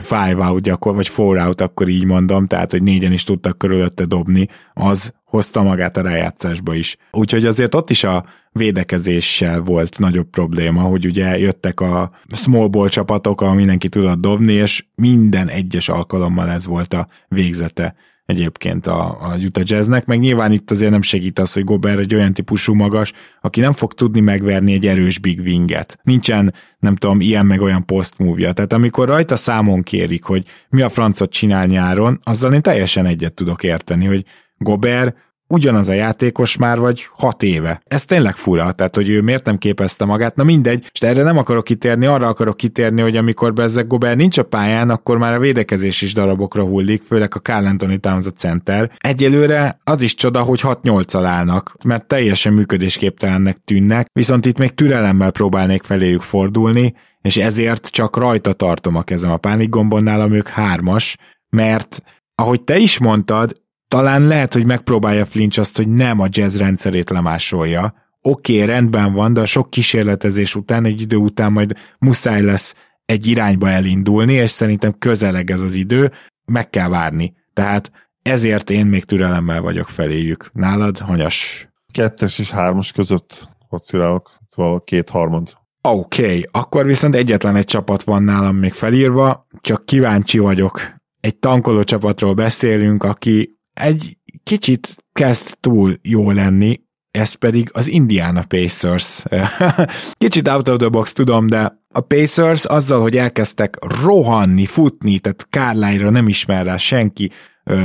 five out gyakor, vagy four out, akkor így mondom, tehát, hogy négyen is tudtak körülötte dobni, az hozta magát a rájátszásba is. Úgyhogy azért ott is a védekezéssel volt nagyobb probléma, hogy ugye jöttek a small ball csapatok, ahol mindenki tudott dobni, és minden egyes alkalommal ez volt a végzete egyébként a, a Utah Jazznek, meg nyilván itt azért nem segít az, hogy Gobert egy olyan típusú magas, aki nem fog tudni megverni egy erős big winget. Nincsen, nem tudom, ilyen meg olyan post move Tehát amikor rajta számon kérik, hogy mi a francot csinál nyáron, azzal én teljesen egyet tudok érteni, hogy Gobert ugyanaz a játékos már vagy hat éve. Ez tényleg fura, tehát hogy ő miért nem képezte magát, na mindegy, és erre nem akarok kitérni, arra akarok kitérni, hogy amikor Bezzek Gobert nincs a pályán, akkor már a védekezés is darabokra hullik, főleg a Carl Anthony Towns a center. Egyelőre az is csoda, hogy 6-8 állnak, mert teljesen működésképtelennek tűnnek, viszont itt még türelemmel próbálnék feléjük fordulni, és ezért csak rajta tartom a kezem a pánikgombon, nálam ők hármas, mert ahogy te is mondtad, talán lehet, hogy megpróbálja Flinch azt, hogy nem a jazz rendszerét lemásolja. Oké, okay, rendben van, de a sok kísérletezés után, egy idő után majd muszáj lesz egy irányba elindulni, és szerintem közeleg ez az idő, meg kell várni. Tehát ezért én még türelemmel vagyok feléjük. Nálad hanyas? Kettes és hármas között vacilálok, szóval két harmad. Oké, okay, akkor viszont egyetlen egy csapat van nálam még felírva, csak kíváncsi vagyok. Egy tankoló csapatról beszélünk, aki egy kicsit kezd túl jó lenni, ez pedig az Indiana Pacers. Kicsit out of the box tudom, de a Pacers azzal, hogy elkezdtek rohanni, futni, tehát Kárlányra nem ismer rá senki,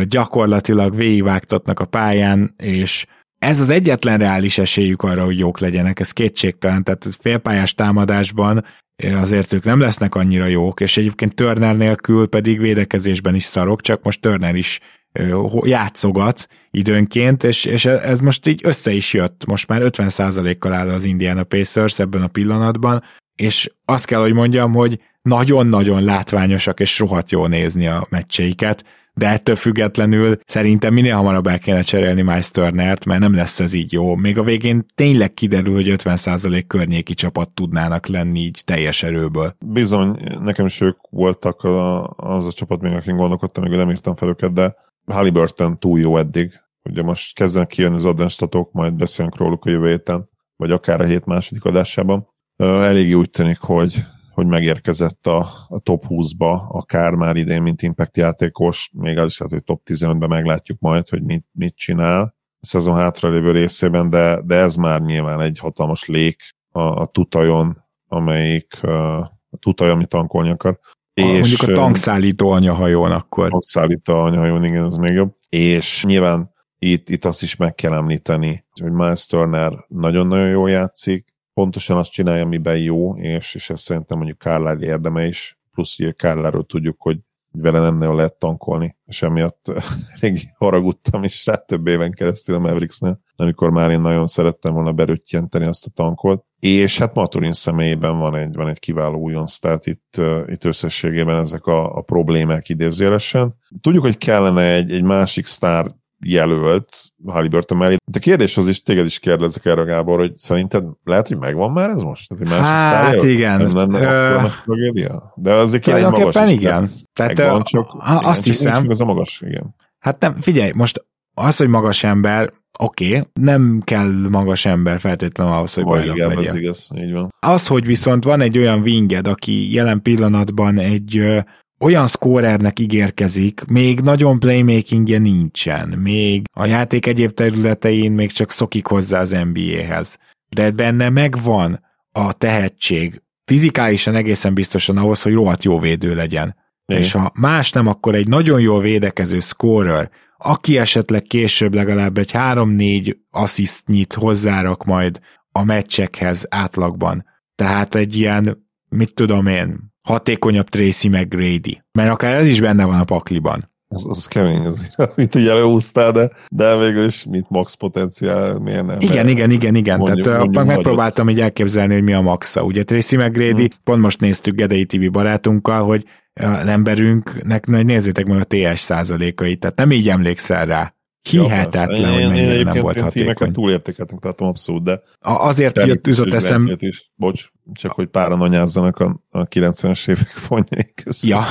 gyakorlatilag végigvágtatnak a pályán, és ez az egyetlen reális esélyük arra, hogy jók legyenek, ez kétségtelen, tehát félpályás támadásban azért ők nem lesznek annyira jók, és egyébként Turner nélkül pedig védekezésben is szarok, csak most Turner is játszogat időnként, és, és ez most így össze is jött. Most már 50%-kal áll az Indiana Pacers ebben a pillanatban, és azt kell, hogy mondjam, hogy nagyon-nagyon látványosak, és rohadt jó nézni a meccseiket, de ettől függetlenül szerintem minél hamarabb el kéne cserélni Miles Turnert, mert nem lesz ez így jó. Még a végén tényleg kiderül, hogy 50% környéki csapat tudnának lenni így teljes erőből. Bizony, nekem is ők voltak az a csapat, még akin gondolkodtam, még nem írtam fel őket, de Halliburton túl jó eddig. Ugye most kezdenek kijönni az advenstatok, majd beszélünk róluk a jövő héten, vagy akár a hét második adásában. Elég úgy tűnik, hogy hogy megérkezett a, a top 20-ba, akár már idén, mint impact játékos, még az is lehet, hogy top 15-ben meglátjuk majd, hogy mit, mit csinál a szezon hátralévő részében, de, de ez már nyilván egy hatalmas lék a, a tutajon, amelyik a tutaj, amit tankolni akar. És, mondjuk a tankszállító anyahajón akkor. Tankszállító anyahajón, igen, ez még jobb. És nyilván itt, itt azt is meg kell említeni, hogy Miles Turner nagyon-nagyon jól játszik, pontosan azt csinálja, amiben jó, és, és ezt szerintem mondjuk Carlisle érdeme is, plusz ugye carlisle tudjuk, hogy vele nem nagyon lehet tankolni, és emiatt elég haragudtam is rá több éven keresztül a Mavericksnél, amikor már én nagyon szerettem volna berüttyenteni azt a tankot. És hát Maturin személyében van egy, van egy kiváló újonc, tehát itt, itt összességében ezek a, a problémák idézőjelesen. Tudjuk, hogy kellene egy, egy másik sztár jelölt Halliburton mellé. De kérdés az is, téged is kérdezek erre, Gábor, hogy szerinted lehet, hogy megvan már ez most? Ez hát igen. Nem lenne Ö... De azért kell egy magas is, igen. Tehát megvan, csak, azt igen, hiszem. Az a magas, igen. Hát nem, figyelj, most az, hogy magas ember, oké, okay, nem kell magas ember feltétlenül ahhoz, hogy bajnok legyen. Ez igaz, így van. Az, hogy viszont van egy olyan winged, aki jelen pillanatban egy olyan szkórernek ígérkezik, még nagyon playmakingje nincsen, még a játék egyéb területein még csak szokik hozzá az NBA-hez. De benne megvan a tehetség, fizikálisan egészen biztosan ahhoz, hogy rohadt jó védő legyen. Igen. És ha más nem, akkor egy nagyon jól védekező scorer, aki esetleg később legalább egy 3-4 asszisztnyit hozzárak majd a meccsekhez átlagban. Tehát egy ilyen, mit tudom én, hatékonyabb Tracy McGrady. Mert akár ez is benne van a pakliban. Az, az kemény azért, mint így előhúztál, de, de végül is, mint max potenciál, miért nem? Igen, igen, igen, igen. Mondjuk, Tehát mondjuk megpróbáltam így elképzelni, hogy mi a maxa. Ugye Tracy McGrady, hmm. pont most néztük Gedei TV barátunkkal, hogy az emberünknek, nézzétek meg a TS százalékait, tehát nem így emlékszel rá. Hihetetlen, ja, hogy mennyire én, nem volt hatékony. túlértékeltünk, tartom abszolút, de... A, azért jött üzött eszem... Is. Bocs, csak hogy páran anyázzanak a, a 90-es évek fonjai között. Ja,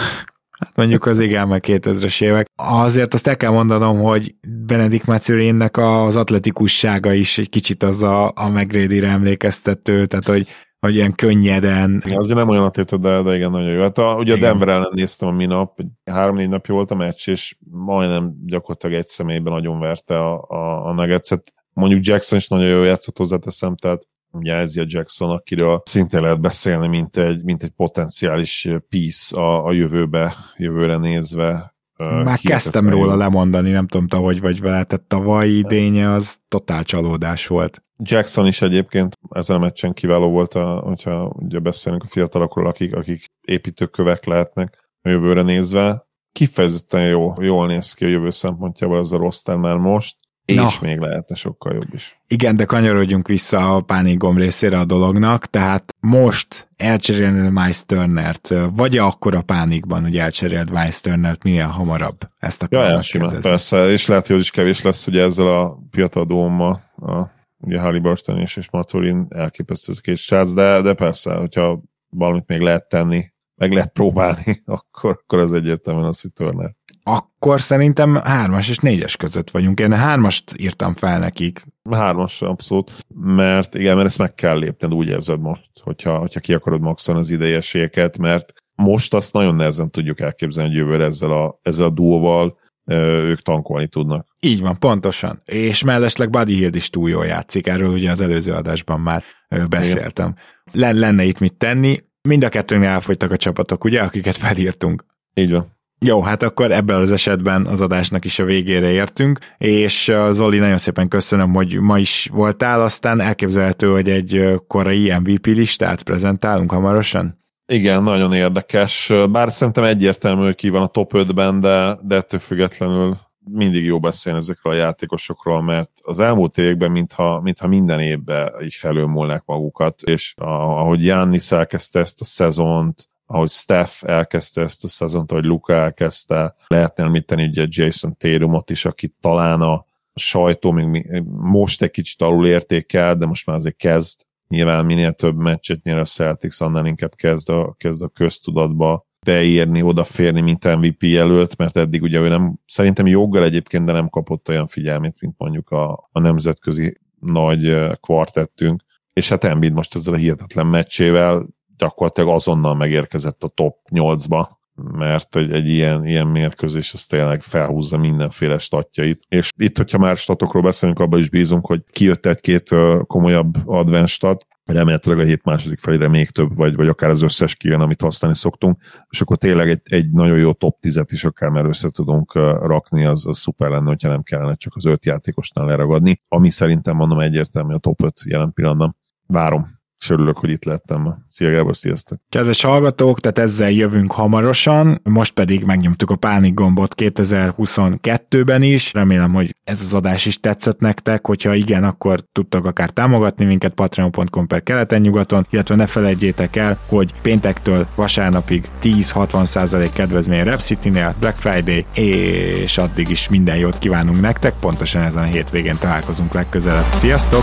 Hát mondjuk az igen, meg 2000-es évek. Azért azt el kell mondanom, hogy Benedikt Macurinnek az atletikussága is egy kicsit az a, a McGrady-re emlékeztető, tehát hogy hogy ilyen könnyeden. Igen, azért nem olyan atléta, de, de igen, nagyon jó. Hát a, ugye igen. a Denver ellen néztem a minap, három-négy napja volt a meccs, és majdnem gyakorlatilag egy személyben nagyon verte a, a, a Nuggets-et. Mondjuk Jackson is nagyon jó játszott hozzáteszem, tehát ugye Ezia Jackson, akiről szintén lehet beszélni, mint egy, mint egy potenciális piece a, a jövőbe, jövőre nézve. Már kezdtem róla lemondani, nem tudom, hogy vagy vele, tehát tavalyi idénye az totál csalódás volt. Jackson is egyébként ezen a meccsen kiváló volt, a, hogyha ugye beszélünk a fiatalokról, akik, akik építőkövek lehetnek a jövőre nézve. Kifejezetten jó, jól néz ki a jövő szempontjából ez a roster már most, és Na. még lehetne sokkal jobb is. Igen, de kanyarodjunk vissza a pánikgomb részére a dolognak, tehát most elcserélni Miles Turnert, vagy akkor a pánikban, hogy elcseréld Miles Turnert minél hamarabb? Ezt a ja, simán, persze, és lehet, hogy is kevés lesz ugye ezzel a piatadómmal, a, ugye Halliburton és, és Maturin elképesztő a két srác, de, de persze, hogyha valamit még lehet tenni, meg lehet próbálni, akkor, akkor az egyértelműen az, hogy Turner. Akkor szerintem hármas és négyes között vagyunk. Én hármast írtam fel nekik. Hármas, abszolút. Mert igen, mert ezt meg kell lépned, úgy érzed most, hogyha, hogyha ki akarod maxolni az idejeséget, mert most azt nagyon nehezen tudjuk elképzelni, hogy jövőre ezzel a, ezzel a duóval ők tankolni tudnak. Így van, pontosan. És mellesleg Buddy Hield is túl jól játszik, erről ugye az előző adásban már beszéltem. Igen. Lenne itt mit tenni, mind a kettőnél elfogytak a csapatok, ugye, akiket felírtunk. Így van. Jó, hát akkor ebben az esetben az adásnak is a végére értünk, és Zoli, nagyon szépen köszönöm, hogy ma is voltál, aztán elképzelhető, hogy egy korai MVP listát prezentálunk hamarosan? Igen, nagyon érdekes, bár szerintem egyértelmű, hogy ki van a top 5-ben, de, de ettől függetlenül mindig jó beszélni ezekről a játékosokról, mert az elmúlt években mintha, mintha minden évben így felülmúlnak magukat, és ahogy Jannis elkezdte ezt a szezont, ahogy Steph elkezdte ezt a szezont, ahogy Luka elkezdte, lehetne említeni ugye Jason Tatumot is, aki talán a sajtó még most egy kicsit alul értékel, de most már azért kezd. Nyilván minél több meccset nyer a Celtics, annál inkább kezd a, kezd a köztudatba beírni, odaférni, mint MVP jelölt, mert eddig ugye ő nem, szerintem joggal egyébként, de nem kapott olyan figyelmét, mint mondjuk a, a nemzetközi nagy kvartettünk. És hát Embiid most ezzel a hihetetlen meccsével gyakorlatilag azonnal megérkezett a top 8-ba, mert egy, egy ilyen, ilyen mérkőzés az tényleg felhúzza mindenféle statjait. És itt, hogyha már statokról beszélünk, abban is bízunk, hogy kijött egy-két komolyabb advanced stat, remélhetőleg a hét második felére még több, vagy, vagy akár az összes kijön, amit használni szoktunk, és akkor tényleg egy, egy nagyon jó top 10-et is akár már össze tudunk rakni, az, az szuper lenne, hogyha nem kellene csak az öt játékosnál leragadni, ami szerintem mondom egyértelmű a top 5 jelen pillanatban. Várom és örülök, hogy itt lettem. Szia Gábor, sziasztok! Kedves hallgatók, tehát ezzel jövünk hamarosan, most pedig megnyomtuk a pánik gombot 2022-ben is. Remélem, hogy ez az adás is tetszett nektek, hogyha igen, akkor tudtak akár támogatni minket patreon.com per keleten-nyugaton, illetve ne felejtjétek el, hogy péntektől vasárnapig 10-60% kedvezmény Rep City-nél, Black Friday, és addig is minden jót kívánunk nektek, pontosan ezen a hétvégén találkozunk legközelebb. Sziasztok!